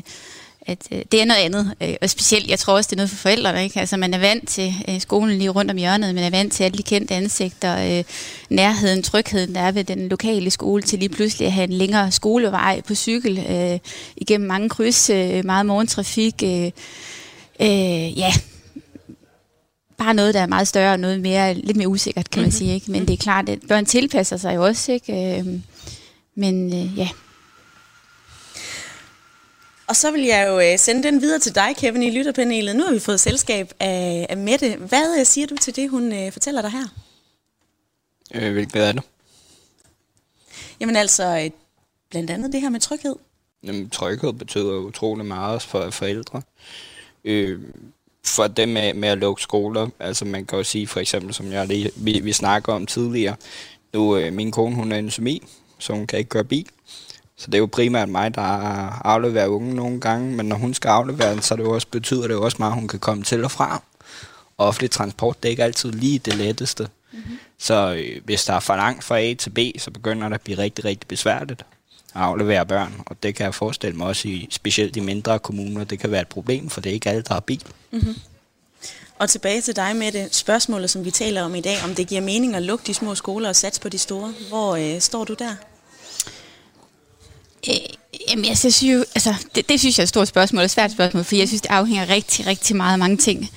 at øh, det er noget andet. Øh, og specielt, jeg tror også, det er noget for forældrene. Ikke? Altså, man er vant til øh, skolen lige rundt om hjørnet, man er vant til alle de kendte ansigter, øh, nærheden, trygheden, der er ved den lokale skole, til lige pludselig at have en længere skolevej på cykel, øh, igennem mange kryds, øh, meget morgentrafik. Øh, øh, ja, bare noget, der er meget større og noget mere, lidt mere usikkert, kan man mm-hmm. sige. Ikke? Men det er klart, at børn tilpasser sig jo også. Ikke? Øh, men øh, ja, Og så vil jeg jo øh, sende den videre til dig, Kevin, i lytterpanelet. Nu har vi fået selskab af, af Mette. Hvad øh, siger du til det, hun øh, fortæller dig her? Øh, hvilket er det? Jamen altså, blandt andet det her med tryghed. Jamen, tryghed betyder utrolig meget for forældre. Øh, for det med, med at lukke skoler, altså man kan jo sige for eksempel, som jeg lige, vi, vi snakker om tidligere, nu øh, min kone hun er en semi, så hun kan ikke køre bil. Så det er jo primært mig, der afleverer unge nogle gange, men når hun skal aflevere den, så det også, betyder det også meget, at hun kan komme til og fra. Og offentlig transport, det er ikke altid lige det letteste. Mm-hmm. Så øh, hvis der er for langt fra A til B, så begynder det at blive rigtig, rigtig besværligt at aflevere børn. Og det kan jeg forestille mig også i specielt i mindre kommuner, det kan være et problem, for det er ikke alle, der har bil. Mm-hmm. Og tilbage til dig med det spørgsmål, som vi taler om i dag, om det giver mening at lukke de små skoler og satse på de store. Hvor øh, står du der? Øh, jamen, jeg synes jo, altså, det, det synes jeg er et stort spørgsmål, et svært spørgsmål, for jeg synes, det afhænger rigtig, rigtig meget af mange ting.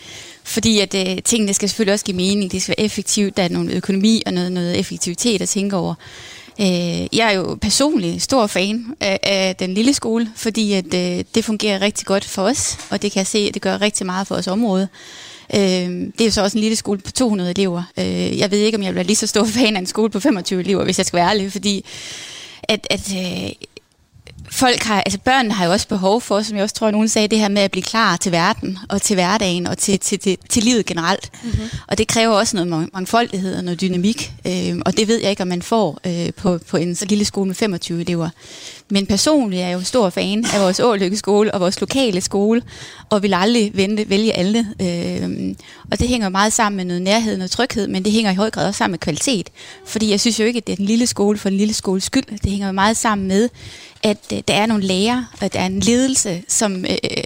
Fordi at øh, tingene skal selvfølgelig også give mening, det skal være effektivt, der er nogle økonomi og noget, noget effektivitet at tænke over. Øh, jeg er jo personligt stor fan af, af den lille skole, fordi at, øh, det fungerer rigtig godt for os, og det kan jeg se, at det gør rigtig meget for vores område. Øh, det er jo så også en lille skole på 200 elever. Øh, jeg ved ikke, om jeg bliver lige så stor [LAUGHS] fan af en skole på 25 elever, hvis jeg skal være ærlig, fordi at, at øh, folk har, altså børnene har jo også behov for, som jeg også tror, nogen sagde, det her med at blive klar til verden, og til hverdagen, og til, til, til, til livet generelt. Mm-hmm. Og det kræver også noget mangfoldighed og noget dynamik, øh, og det ved jeg ikke, om man får øh, på, på en så lille skole med 25 elever. Men personligt er jeg jo stor fan af vores Ålykke skole og vores lokale skole, og vil aldrig vente, vælge alle. Øh, og det hænger meget sammen med noget nærhed og tryghed, men det hænger i høj grad også sammen med kvalitet. Fordi jeg synes jo ikke, at det er den lille skole for den lille skoles skyld. Det hænger meget sammen med, at øh, der er nogle lærere, og der er en ledelse, som... Øh,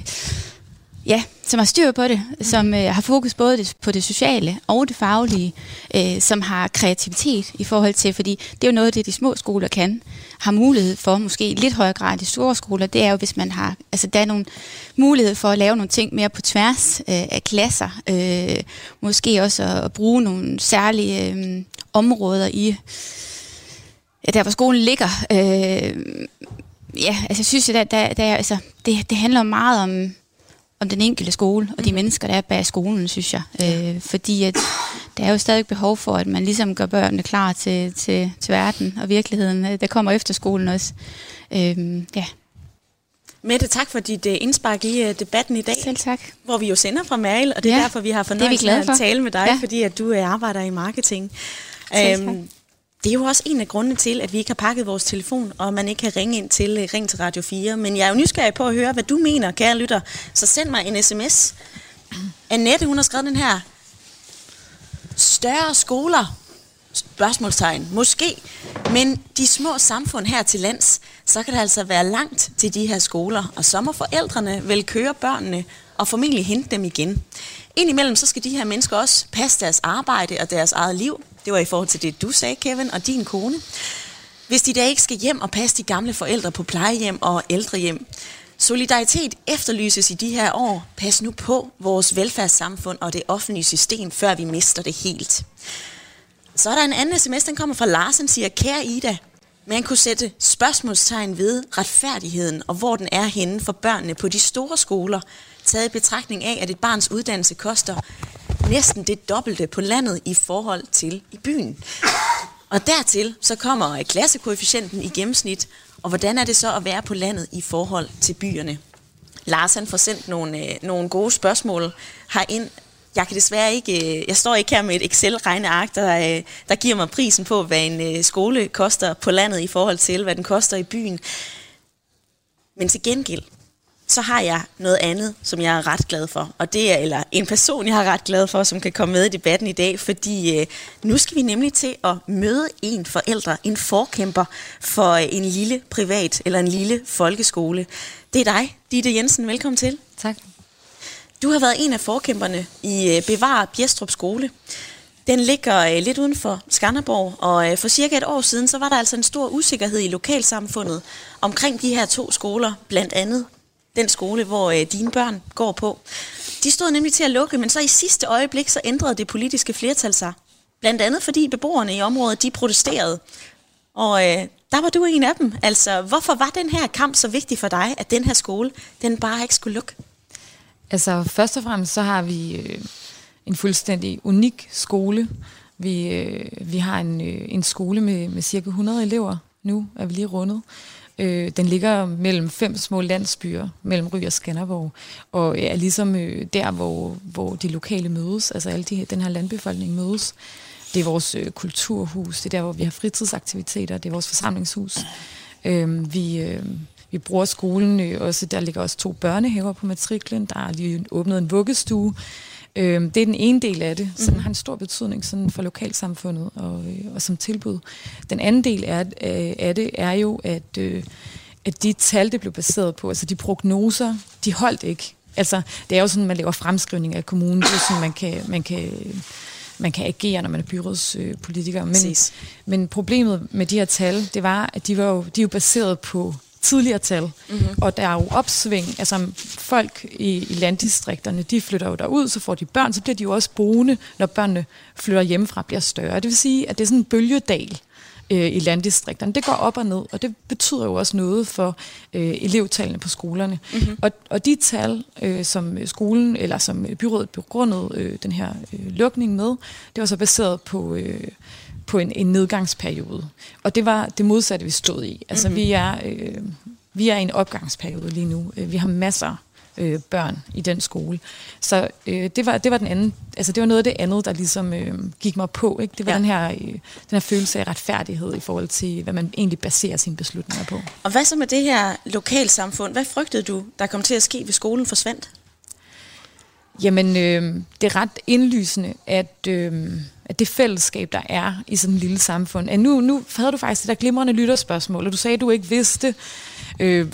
ja, som har styr på det, som øh, har fokus både på det sociale og det faglige, øh, som har kreativitet i forhold til, fordi det er jo noget af det, de små skoler kan, har mulighed for, måske i lidt højere grad de store skoler, det er jo, hvis man har, altså der er nogle mulighed for at lave nogle ting mere på tværs øh, af klasser, øh, måske også at, at bruge nogle særlige øh, områder i, ja, der hvor skolen ligger, øh, ja, altså jeg synes, at der, der, der, altså, det, det handler meget om, om den enkelte skole og de mm. mennesker, der er bag skolen, synes jeg. Øh, fordi at der er jo stadig behov for, at man ligesom gør børnene klar til, til, til verden og virkeligheden. Der kommer efter skolen også. Øh, ja. Mette, tak for dit uh, indspark i uh, debatten i dag. Selv tak. Hvor vi jo sender fra Mal, og det er ja, derfor, vi har fornøjelsen af at tale med dig, ja. fordi at du arbejder i marketing. Selv tak. Um, det er jo også en af grundene til, at vi ikke har pakket vores telefon, og man ikke kan ringe ind til øh, Ring til Radio 4. Men jeg er jo nysgerrig på at høre, hvad du mener, kære lytter. Så send mig en sms. Annette, hun har skrevet den her. Større skoler? Spørgsmålstegn. Måske. Men de små samfund her til lands, så kan det altså være langt til de her skoler. Og så må forældrene vel køre børnene og formentlig hente dem igen. Indimellem så skal de her mennesker også passe deres arbejde og deres eget liv. Det var i forhold til det, du sagde, Kevin, og din kone. Hvis de da ikke skal hjem og passe de gamle forældre på plejehjem og ældrehjem. Solidaritet efterlyses i de her år. Pas nu på vores velfærdssamfund og det offentlige system, før vi mister det helt. Så er der en anden sms, den kommer fra Larsen, siger, kære Ida, man kunne sætte spørgsmålstegn ved retfærdigheden og hvor den er henne for børnene på de store skoler, taget i betragtning af, at et barns uddannelse koster næsten det dobbelte på landet i forhold til i byen. Og dertil så kommer klassekoefficienten i gennemsnit, og hvordan er det så at være på landet i forhold til byerne? Lars han får sendt nogle, øh, nogle gode spørgsmål herind. Jeg kan desværre ikke, øh, jeg står ikke her med et Excel-regneark, der, øh, der giver mig prisen på, hvad en øh, skole koster på landet i forhold til, hvad den koster i byen. Men til gengæld, så har jeg noget andet, som jeg er ret glad for. Og det er eller en person, jeg er ret glad for, som kan komme med i debatten i dag, fordi øh, nu skal vi nemlig til at møde en forælder, en forkæmper for øh, en lille privat eller en lille folkeskole. Det er dig, Ditte Jensen. Velkommen til. Tak. Du har været en af forkæmperne i øh, Bevar Bjestrup skole. Den ligger øh, lidt uden for Skanderborg, og øh, for cirka et år siden, så var der altså en stor usikkerhed i lokalsamfundet omkring de her to skoler, blandt andet den skole, hvor øh, dine børn går på. De stod nemlig til at lukke, men så i sidste øjeblik, så ændrede det politiske flertal sig. Blandt andet fordi beboerne i området, de protesterede. Og øh, der var du en af dem. Altså, hvorfor var den her kamp så vigtig for dig, at den her skole, den bare ikke skulle lukke? Altså, først og fremmest så har vi øh, en fuldstændig unik skole. Vi, øh, vi har en, øh, en skole med, med cirka 100 elever. Nu er vi lige rundet. Øh, den ligger mellem fem små landsbyer, mellem Ry og Skanderborg, og er ligesom øh, der, hvor, hvor de lokale mødes, altså alle de, den her landbefolkning mødes. Det er vores øh, kulturhus, det er der, hvor vi har fritidsaktiviteter, det er vores forsamlingshus. Øh, vi, øh, vi bruger skolen øh, også, der ligger også to børnehaver på matriklen, der er lige åbnet en vuggestue. Øh, det er den ene del af det, den mhm. har en stor betydning sådan for lokalsamfundet og, øh, og som tilbud. Den anden del af, øh, af det er jo, at, øh, at de tal, det blev baseret på, altså de prognoser, de holdt ikke. Altså, det er jo sådan, man laver fremskrivning af kommunen, det er sådan, man kan, man kan man kan agere, når man er byrådspolitiker. Men, men problemet med de her tal, det var, at de var jo, de er jo baseret på tidligere tal. Mm-hmm. Og der er jo opsving. Altså folk i, i landdistrikterne, de flytter jo derud, så får de børn, så bliver de jo også boende, når børnene flytter hjemmefra bliver større. Det vil sige, at det er sådan en bølgedal øh, i landdistrikterne. Det går op og ned, og det betyder jo også noget for øh, elevtallene på skolerne. Mm-hmm. Og, og de tal, øh, som skolen eller som byrådet begrundede øh, den her øh, lukning med, det var så baseret på... Øh, på en, en nedgangsperiode. Og det var det modsatte, vi stod i. Altså, mm-hmm. vi, er, øh, vi er i en opgangsperiode lige nu. Øh, vi har masser øh, børn i den skole. Så øh, det, var, det var den anden, altså det var noget af det andet, der ligesom øh, gik mig på. Ikke? Det var ja. den, her, øh, den her følelse af retfærdighed i forhold til, hvad man egentlig baserer sine beslutninger på. Og hvad så med det her lokalsamfund? Hvad frygtede du, der kom til at ske, hvis skolen forsvandt? Jamen, øh, det er ret indlysende, at, øh, at det fællesskab, der er i sådan et lille samfund, at nu, nu havde du faktisk det der glimrende lytterspørgsmål, og du sagde, at du ikke vidste, øh,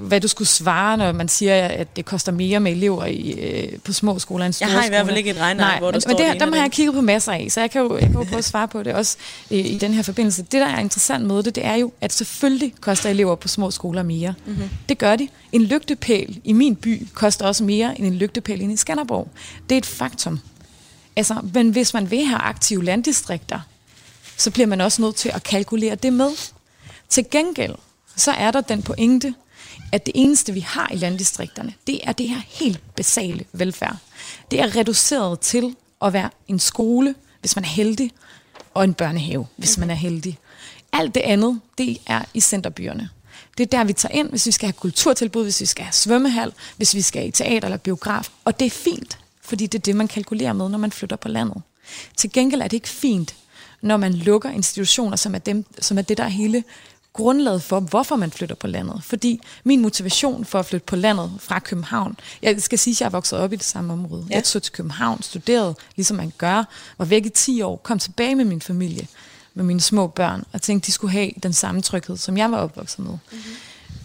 hvad du skulle svare, når man siger, at det koster mere med elever i, øh, på små skoler end store Jeg har i hvert fald ikke et regneark, hvor der men, står men det, dem har jeg kigget på masser af, så jeg kan jo, jeg kan jo prøve at svare på det også øh, i den her forbindelse. Det, der er interessant med det, det er jo, at selvfølgelig koster elever på små skoler mere. Mm-hmm. Det gør de. En lygtepæl i min by koster også mere end en lygtepæl inde i Skanderborg. Det er et faktum. Altså, men hvis man vil have aktive landdistrikter, så bliver man også nødt til at kalkulere det med. Til gengæld, så er der den pointe, at det eneste, vi har i landdistrikterne, det er det her helt basale velfærd. Det er reduceret til at være en skole, hvis man er heldig, og en børnehave, hvis man er heldig. Alt det andet, det er i centerbyerne. Det er der, vi tager ind, hvis vi skal have kulturtilbud, hvis vi skal have svømmehal, hvis vi skal i teater eller biograf. Og det er fint, fordi det er det, man kalkulerer med, når man flytter på landet. Til gengæld er det ikke fint, når man lukker institutioner, som er, dem, som er det, der er hele grundlaget for, hvorfor man flytter på landet. Fordi min motivation for at flytte på landet fra København, jeg skal sige, at jeg er vokset op i det samme område. Ja. Jeg tog til København, studerede, ligesom man gør, var væk i 10 år, kom tilbage med min familie, med mine små børn, og tænkte, de skulle have den samme tryghed, som jeg var opvokset med. Mm-hmm.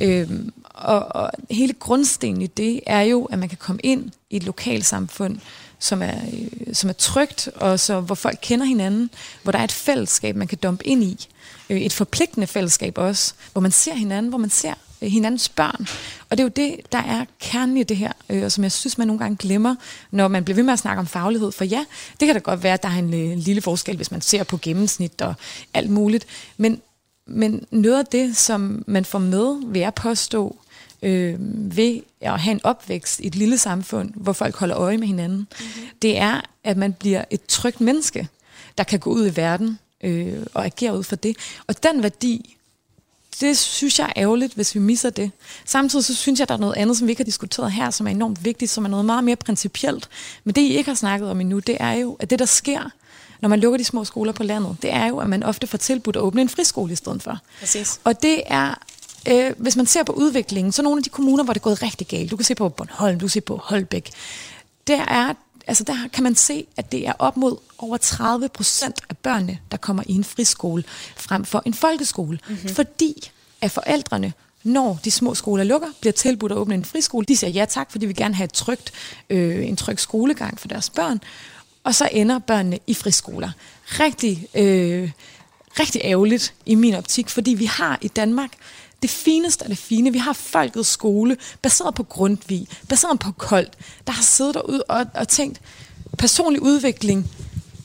Øhm, og, og hele grundstenen i det er jo, at man kan komme ind i et lokalsamfund, som er, øh, som er trygt, og så, hvor folk kender hinanden, hvor der er et fællesskab, man kan dumpe ind i. Øh, et forpligtende fællesskab også, hvor man ser hinanden, hvor man ser øh, hinandens børn. Og det er jo det, der er kernen i det her, øh, og som jeg synes, man nogle gange glemmer, når man bliver ved med at snakke om faglighed. For ja, det kan da godt være, at der er en, øh, lille forskel, hvis man ser på gennemsnit og alt muligt. Men, men noget af det, som man får med, vil jeg påstå, øh, ved at have en opvækst i et lille samfund, hvor folk holder øje med hinanden, mm-hmm. det er, at man bliver et trygt menneske, der kan gå ud i verden øh, og agere ud for det. Og den værdi, det synes jeg er ærgerligt, hvis vi misser det. Samtidig så synes jeg, der er noget andet, som vi ikke har diskuteret her, som er enormt vigtigt, som er noget meget mere principielt. Men det, I ikke har snakket om endnu, det er jo, at det, der sker, når man lukker de små skoler på landet, det er jo, at man ofte får tilbudt at åbne en friskole i stedet for. Præcis. Og det er øh, hvis man ser på udviklingen, så nogle af de kommuner, hvor det er gået rigtig galt, du kan se på Bornholm, du kan se på Holbæk, der er altså der kan man se, at det er op mod over 30 procent af børnene, der kommer i en friskole frem for en folkeskole. Mm-hmm. Fordi at forældrene, når de små skoler lukker, bliver tilbudt at åbne en friskole. De siger ja tak, fordi vil gerne have et trygt, øh, en tryg skolegang for deres børn. Og så ender børnene i friskoler. Rigtig, øh, rigtig ærgerligt i min optik, fordi vi har i Danmark det fineste af det fine. Vi har folkets skole, baseret på Grundtvig, baseret på Koldt, der har siddet derude og, og tænkt, personlig udvikling,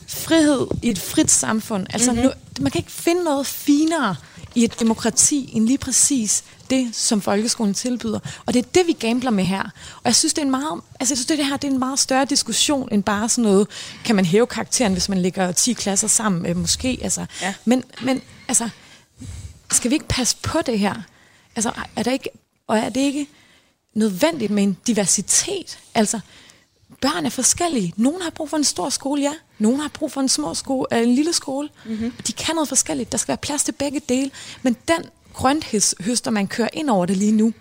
frihed i et frit samfund. Altså, mm-hmm. nu, man kan ikke finde noget finere i et demokrati end lige præcis det, som folkeskolen tilbyder. Og det er det, vi gambler med her. Og jeg synes, det er en meget, altså jeg synes, det her det er en meget større diskussion end bare sådan noget, kan man hæve karakteren, hvis man lægger 10 klasser sammen, øh, måske. Altså. Ja. Men, men altså, skal vi ikke passe på det her? Altså, er der ikke, og er det ikke nødvendigt med en diversitet? Altså, børn er forskellige. Nogle har brug for en stor skole, ja. Nogle har brug for en små skole, øh, en lille skole. Mm-hmm. De kan noget forskelligt. Der skal være plads til begge dele. Men den grønthøster, man kører ind over det lige nu,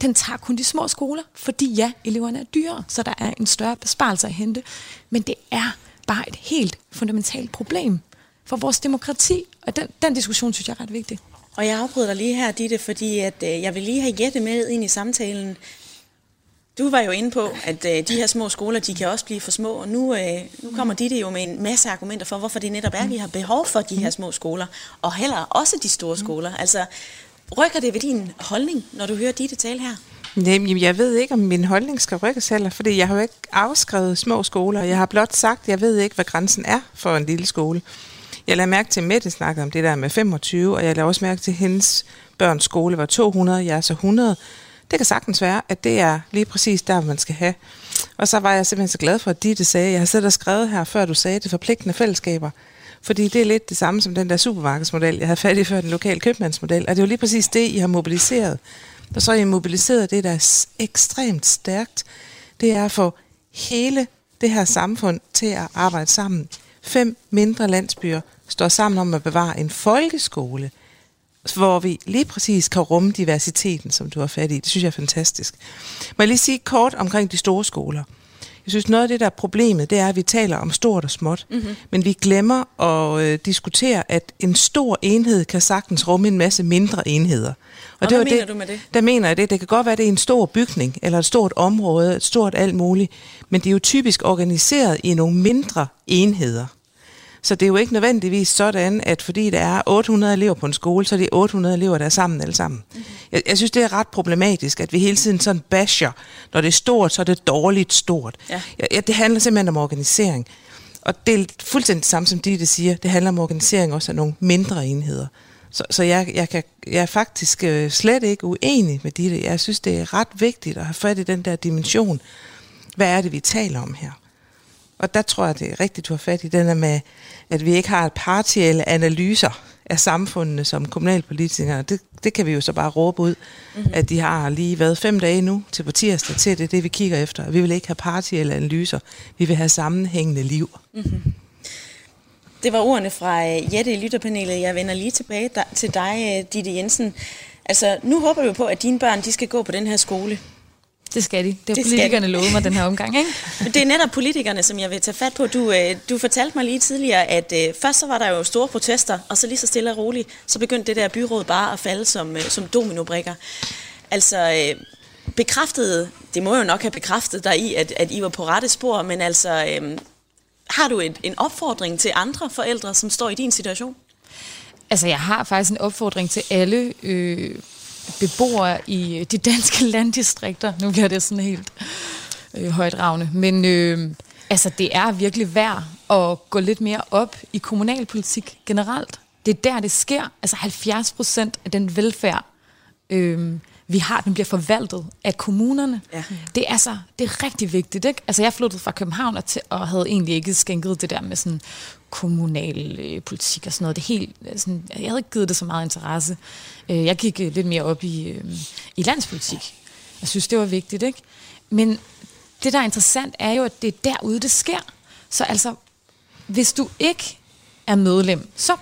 den tager kun de små skoler, fordi ja, eleverne er dyre, så der er en større besparelse at hente. Men det er bare et helt fundamentalt problem for vores demokrati, og den, den diskussion synes jeg er ret vigtig. Og jeg afbryder dig lige her, Ditte, fordi at, øh, jeg vil lige have Jette med ind i samtalen. Du var jo inde på, at øh, de her små skoler, de kan også blive for små, og nu, øh, nu kommer Ditte jo med en masse argumenter for, hvorfor det netop er, at vi har behov for de her små skoler, og heller også de store skoler. Altså, rykker det ved din holdning, når du hører Ditte tale her? Jamen, jeg ved ikke, om min holdning skal rykkes heller, fordi jeg har jo ikke afskrevet små skoler. Jeg har blot sagt, at jeg ved ikke, hvad grænsen er for en lille skole. Jeg lader mærke til, at Mette snakkede om det der med 25, og jeg lader også mærke til, at hendes børns skole var 200, jeg er så 100. Det kan sagtens være, at det er lige præcis der, man skal have. Og så var jeg simpelthen så glad for, at Ditte sagde, jeg har siddet og skrevet her, før du sagde det, forpligtende fællesskaber. Fordi det er lidt det samme som den der supermarkedsmodel, jeg havde fat i før, den lokale købmandsmodel. Og det er jo lige præcis det, I har mobiliseret. Og så har I mobiliseret det, der er ekstremt stærkt. Det er at få hele det her samfund til at arbejde sammen. Fem mindre landsbyer står sammen om at bevare en folkeskole, hvor vi lige præcis kan rumme diversiteten, som du har fat i. Det synes jeg er fantastisk. Må jeg lige sige kort omkring de store skoler. Jeg synes, noget af det, der er problemet, det er, at vi taler om stort og småt. Mm-hmm. Men vi glemmer at øh, diskutere, at en stor enhed kan sagtens rumme en masse mindre enheder. Og, og det hvad mener det, du med det? Der mener jeg det. Det kan godt være, at det er en stor bygning, eller et stort område, et stort alt muligt. Men det er jo typisk organiseret i nogle mindre enheder. Så det er jo ikke nødvendigvis sådan, at fordi der er 800 elever på en skole, så er det 800 elever, der er sammen alle sammen. Mm-hmm. Jeg, jeg synes, det er ret problematisk, at vi hele tiden sådan basher. Når det er stort, så er det dårligt stort. Ja. Ja, det handler simpelthen om organisering. Og det er fuldstændig det samme, som de det siger. Det handler om organisering også af nogle mindre enheder. Så, så jeg, jeg, kan, jeg er faktisk øh, slet ikke uenig med Ditte. Jeg synes, det er ret vigtigt at have fat i den der dimension. Hvad er det, vi taler om her? Og der tror jeg, det er rigtigt, du har fat i den der med, at vi ikke har partielle analyser af samfundene som kommunalpolitikere. Det, det kan vi jo så bare råbe ud, mm-hmm. at de har lige været fem dage nu til på tirsdag til det, det vi kigger efter. Vi vil ikke have partielle analyser, vi vil have sammenhængende liv. Mm-hmm. Det var ordene fra øh, Jette i lytterpanelet. Jeg vender lige tilbage til dig, øh, Ditte Jensen. Altså, nu håber du på, at dine børn de skal gå på den her skole. Det skal de. Det har Det politikerne de. lovet mig den her omgang, ikke? [LAUGHS] Det er netop politikerne, som jeg vil tage fat på. Du, øh, du fortalte mig lige tidligere, at øh, først så var der jo store protester, og så lige så stille og roligt, så begyndte det der byråd bare at falde som, øh, som dominobrikker. Altså, øh, bekræftede, det må jo nok have bekræftet dig i, at, at I var på rette spor, men altså, øh, har du et, en opfordring til andre forældre, som står i din situation? Altså, jeg har faktisk en opfordring til alle øh, beboere i de danske [LAUGHS] landdistrikter. Nu bliver det sådan helt øh, højdragende. Men øh, altså, det er virkelig værd at gå lidt mere op i kommunalpolitik generelt. Det er der, det sker. Altså 70 procent af den velfærd, øh, vi har, den bliver forvaltet af kommunerne. Ja. Det er altså, det er rigtig vigtigt, ikke? Altså, jeg flyttede fra København og, til, og havde egentlig ikke skænket det der med sådan kommunal øh, politik og sådan noget. Det er helt, øh, sådan, jeg havde ikke givet det så meget interesse. Øh, jeg gik øh, lidt mere op i, øh, i landspolitik. Jeg synes, det var vigtigt, ikke? Men det, der er interessant, er jo, at det er derude, det sker. Så altså, hvis du ikke er medlem, så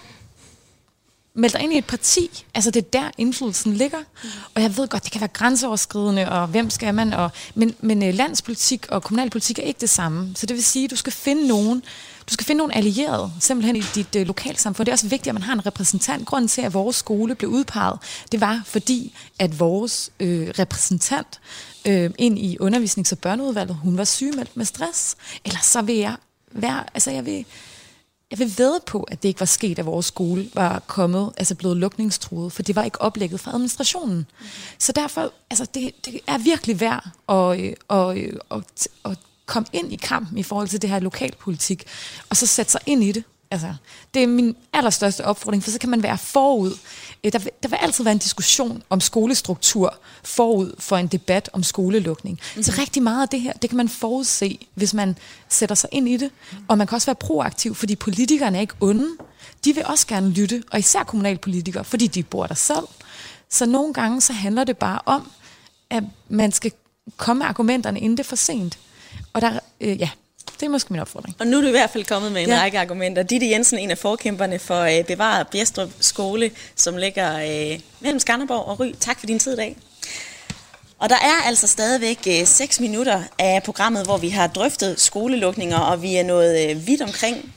meld dig ind i et parti. Altså, det er der, indflydelsen ligger. Mm. Og jeg ved godt, det kan være grænseoverskridende, og hvem skal man? Og, men men øh, landspolitik og kommunalpolitik er ikke det samme. Så det vil sige, at du skal finde nogen, du skal finde nogle allierede, simpelthen i dit øh, lokalsamfund. Det er også vigtigt, at man har en repræsentant. Grunden til, at vores skole blev udpeget, det var fordi, at vores øh, repræsentant øh, ind i undervisnings- og børneudvalget, hun var sygemeldt med stress. Ellers så vil jeg være, altså jeg vil, jeg vil ved på, at det ikke var sket, at vores skole var kommet, altså blevet lukningstruet, for det var ikke oplægget fra administrationen. Mm. Så derfor, altså det, det er virkelig værd at, øh, at, at, at, at komme ind i kampen i forhold til det her lokalpolitik, og så sætte sig ind i det. Altså, det er min allerstørste opfordring, for så kan man være forud. Øh, Der vil, der vil altid være en diskussion om skolestruktur forud for en debat om skolelukning. Mm-hmm. Så rigtig meget af det her, det kan man forudse, hvis man sætter sig ind i det. Og man kan også være proaktiv, fordi politikerne er ikke onde. De vil også gerne lytte, og især kommunalpolitikere, fordi de bor der selv. Så nogle gange så handler det bare om, at man skal komme med argumenterne, inden det er for sent. Og der, øh, ja, det er måske min opfordring. Og nu er du i hvert fald kommet med en ja. Række argumenter. Ditte Jensen, en af forkæmperne for øh, Bevaret Bjerstrup Skole, som ligger øh, mellem Skanderborg og Ry. Tak for din tid i dag. Og der er altså stadigvæk øh, 6 minutter af programmet, hvor vi har drøftet skolelukninger, og vi er nået øh, vidt omkring.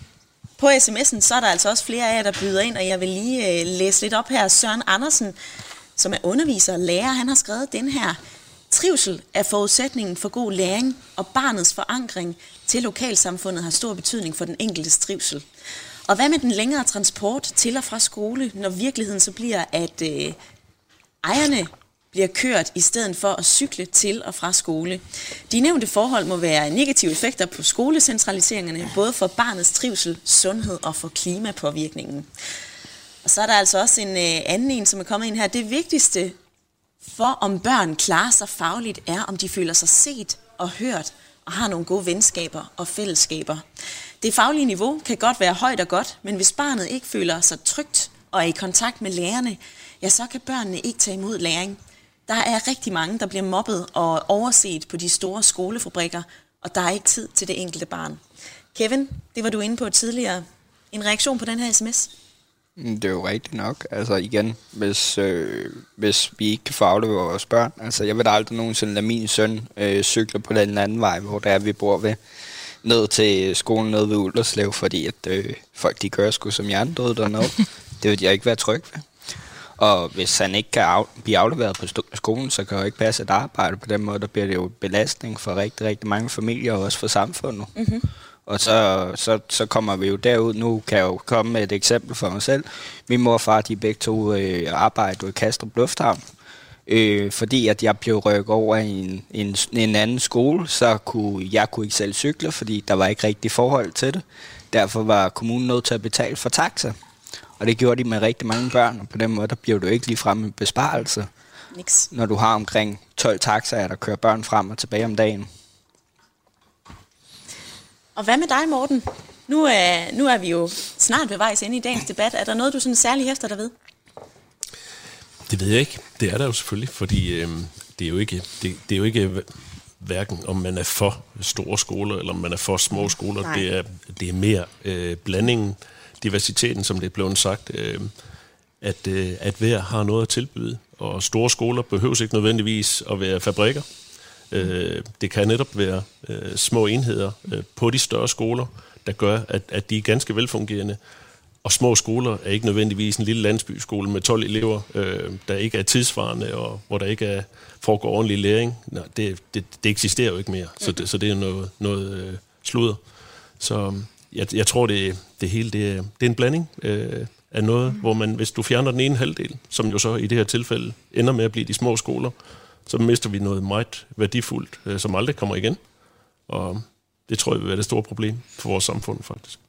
På sms'en, så er der altså også flere af jer, der byder ind, og jeg vil lige øh, læse lidt op her. Søren Andersen, som er underviser og lærer, han har skrevet den her. Trivsel er forudsætningen for god læring, og barnets forankring til lokalsamfundet har stor betydning for den enkeltes trivsel. Og hvad med den længere transport til og fra skole, når virkeligheden så bliver, at øh, ejerne bliver kørt i stedet for at cykle til og fra skole. De nævnte forhold må være negative effekter på skolecentraliseringerne, både for barnets trivsel, sundhed og for klimapåvirkningen. Og så er der altså også en øh, anden en, som er kommet ind her. Det vigtigste for om børn klarer sig fagligt er, om de føler sig set og hørt og har nogle gode venskaber og fællesskaber. Det faglige niveau kan godt være højt og godt, men hvis barnet ikke føler sig trygt og er i kontakt med lærerne, ja, så kan børnene ikke tage imod læring. Der er rigtig mange, der bliver mobbet og overset på de store skolefabrikker, og der er ikke tid til det enkelte barn. Kevin, det var du inde på tidligere. En reaktion på den her sms? Mm, Det er jo rigtigt nok. Altså igen, hvis, øh, hvis vi ikke kan få afleveret vores børn. Altså jeg vil da aldrig nogensinde lade min søn øh, cykle på den anden vej, hvor der er, vi bor ved. Ned til skolen nede ved Ullerslev, fordi at øh, folk de kører sgu som hjernedøde dernede. [LAUGHS] det vil jeg ikke være tryg ved. Og hvis han ikke kan af, blive afleveret på skolen, så kan jo ikke passe et arbejde på den måde. Der bliver det jo belastning for rigtig, rigtig mange familier og også for samfundet. Mm-hmm. Og så, så, så kommer vi jo derud. Nu kan jeg jo komme med et eksempel for mig selv. Min mor og far, de begge to øh, arbejder i Kastrup Lufthavn. Øh, fordi at jeg blev rykket over i en, en, en anden skole, så kunne jeg kunne ikke selv cykle, fordi der var ikke rigtig forhold til det. Derfor var kommunen nødt til at betale for taxa. Og det gjorde de med rigtig mange børn, og på den måde, der bliver du ikke lige frem en besparelse, Niks. når du har omkring 12 taxaer, der kører børn frem og tilbage om dagen. Og hvad med dig, Morten? Nu er, nu er vi jo snart ved vejs inde i dagens debat. Er der noget, du sådan særlig hæfter dig ved? Det ved jeg ikke. Det er der jo selvfølgelig, fordi øh, det er jo ikke, det, det er jo ikke hverken om man er for store skoler, eller om man er for små skoler. Nej. Det er, det er mere øh, blandingen, diversiteten, som det er blevet sagt, øh, at, øh, at hver har noget at tilbyde. Og store skoler behøves ikke nødvendigvis at være fabrikker. Øh, det kan netop være øh, små enheder øh, på de større skoler, der gør, at, at de er ganske velfungerende. Og små skoler er ikke nødvendigvis en lille landsbyskole med 12 elever, øh, der ikke er tidsvarende, og hvor der ikke er, foregår ordentlig læring. Nej, det, det, det eksisterer jo ikke mere, så det, så det er noget, noget øh, sludder. Så øhm, jeg, jeg tror, det, det hele det er, det er en blanding øh, af noget, hvor man, hvis du fjerner den ene halvdel, som jo så i det her tilfælde ender med at blive de små skoler, så mister vi noget meget værdifuldt, øh, som aldrig kommer igen. Og det tror jeg vil være det store problem for vores samfund, faktisk.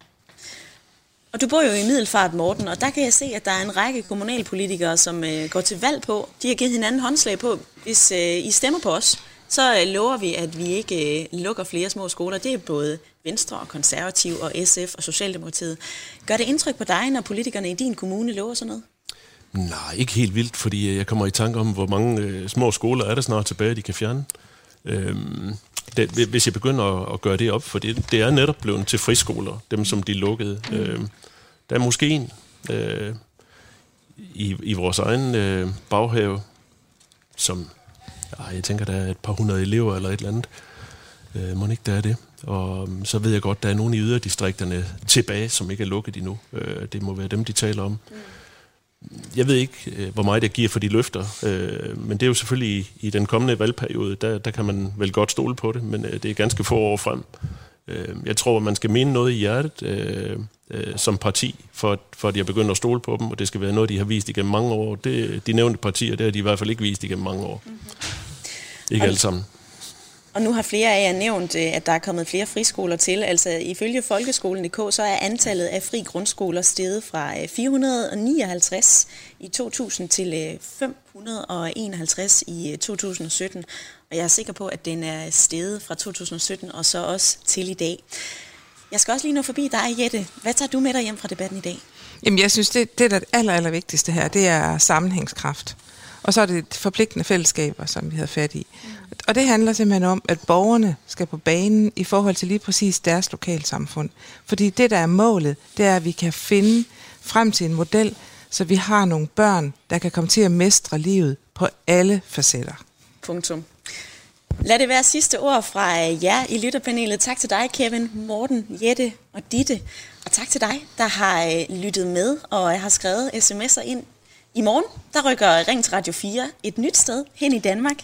Og du bor jo i Middelfart, Morten, og der kan jeg se, at der er en række kommunalpolitikere, som øh, går til valg på. De har givet hinanden håndslag på, hvis øh, I stemmer på os, så øh, lover vi, at vi ikke øh, lukker flere små skoler. Det er både Venstre og Konservativ og SF og Socialdemokratiet. Gør det indtryk på dig, når politikerne i din kommune lover sådan noget? Nej, ikke helt vildt, fordi øh, jeg kommer i tanke om, hvor mange øh, små skoler er der snart tilbage, de kan fjerne. Øhm, det, hvis jeg begynder at, at gøre det op, for det, det er netop blevet til friskoler, dem som de lukkede. Mm. Øhm, der er måske en øh, i, i vores egen øh, baghave, som, ja, jeg tænker, der er et par hundrede elever eller et eller andet. Øh, må ikke der er det. Og øhm, så ved jeg godt, der er nogle i yderdistrikterne tilbage, som ikke er lukket endnu. Øh, det må være dem, de taler om. Mm jeg ved ikke, øh, hvor meget jeg giver for de løfter, øh, men det er jo selvfølgelig i, i den kommende valgperiode, der, der kan man vel godt stole på det, men øh, det er ganske få år frem. Øh, jeg tror, at man skal mene noget i hjertet øh, øh, som parti, for, at- for at jeg begynder at stole på dem, og det skal være noget, de har vist igennem mange år. Det, de nævnte partier, det har de i hvert fald ikke vist igennem mange år. Mm-hmm. Ikke alle sammen. Og nu har flere af jer nævnt, øh, at der er kommet flere friskoler til. Altså ifølge folkeskolen.dk, så er antallet af fri grundskoler steget fra 459 øh, i 2000 til 551 øh, i 2017. Og jeg er sikker på, at den er steget fra 2017 og så også til i dag. Jeg skal også lige nå forbi dig, Jette. Hvad tager du med dig hjem fra debatten i dag? Jamen, jeg synes, det, det der er det aller, aller vigtigste her, det er sammenhængskraft. Og så er det forpligtende fællesskaber, som vi havde fat i. Mm. Og det handler simpelthen om, at borgerne skal på banen i forhold til lige præcis deres lokalsamfund. Fordi det, der er målet, det er, at vi kan finde frem til en model, så vi har nogle børn, der kan komme til at mestre livet på alle facetter. Punktum. Lad det være sidste ord fra jer i lytterpanelet. Tak til dig, Kevin, Morten, Jette og Ditte. Og tak til dig, der har øh, lyttet med og øh, har skrevet sms'er ind. I morgen, der rykker Ring til Radio 4 et nyt sted hen i Danmark.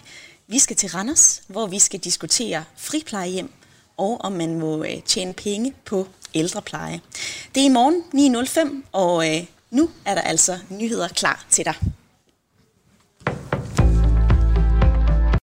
Vi skal til Randers, hvor vi skal diskutere friplejehjem og om man må øh, tjene penge på ældrepleje. Det er i morgen 9.05, og øh, nu er der altså nyheder klar til dig.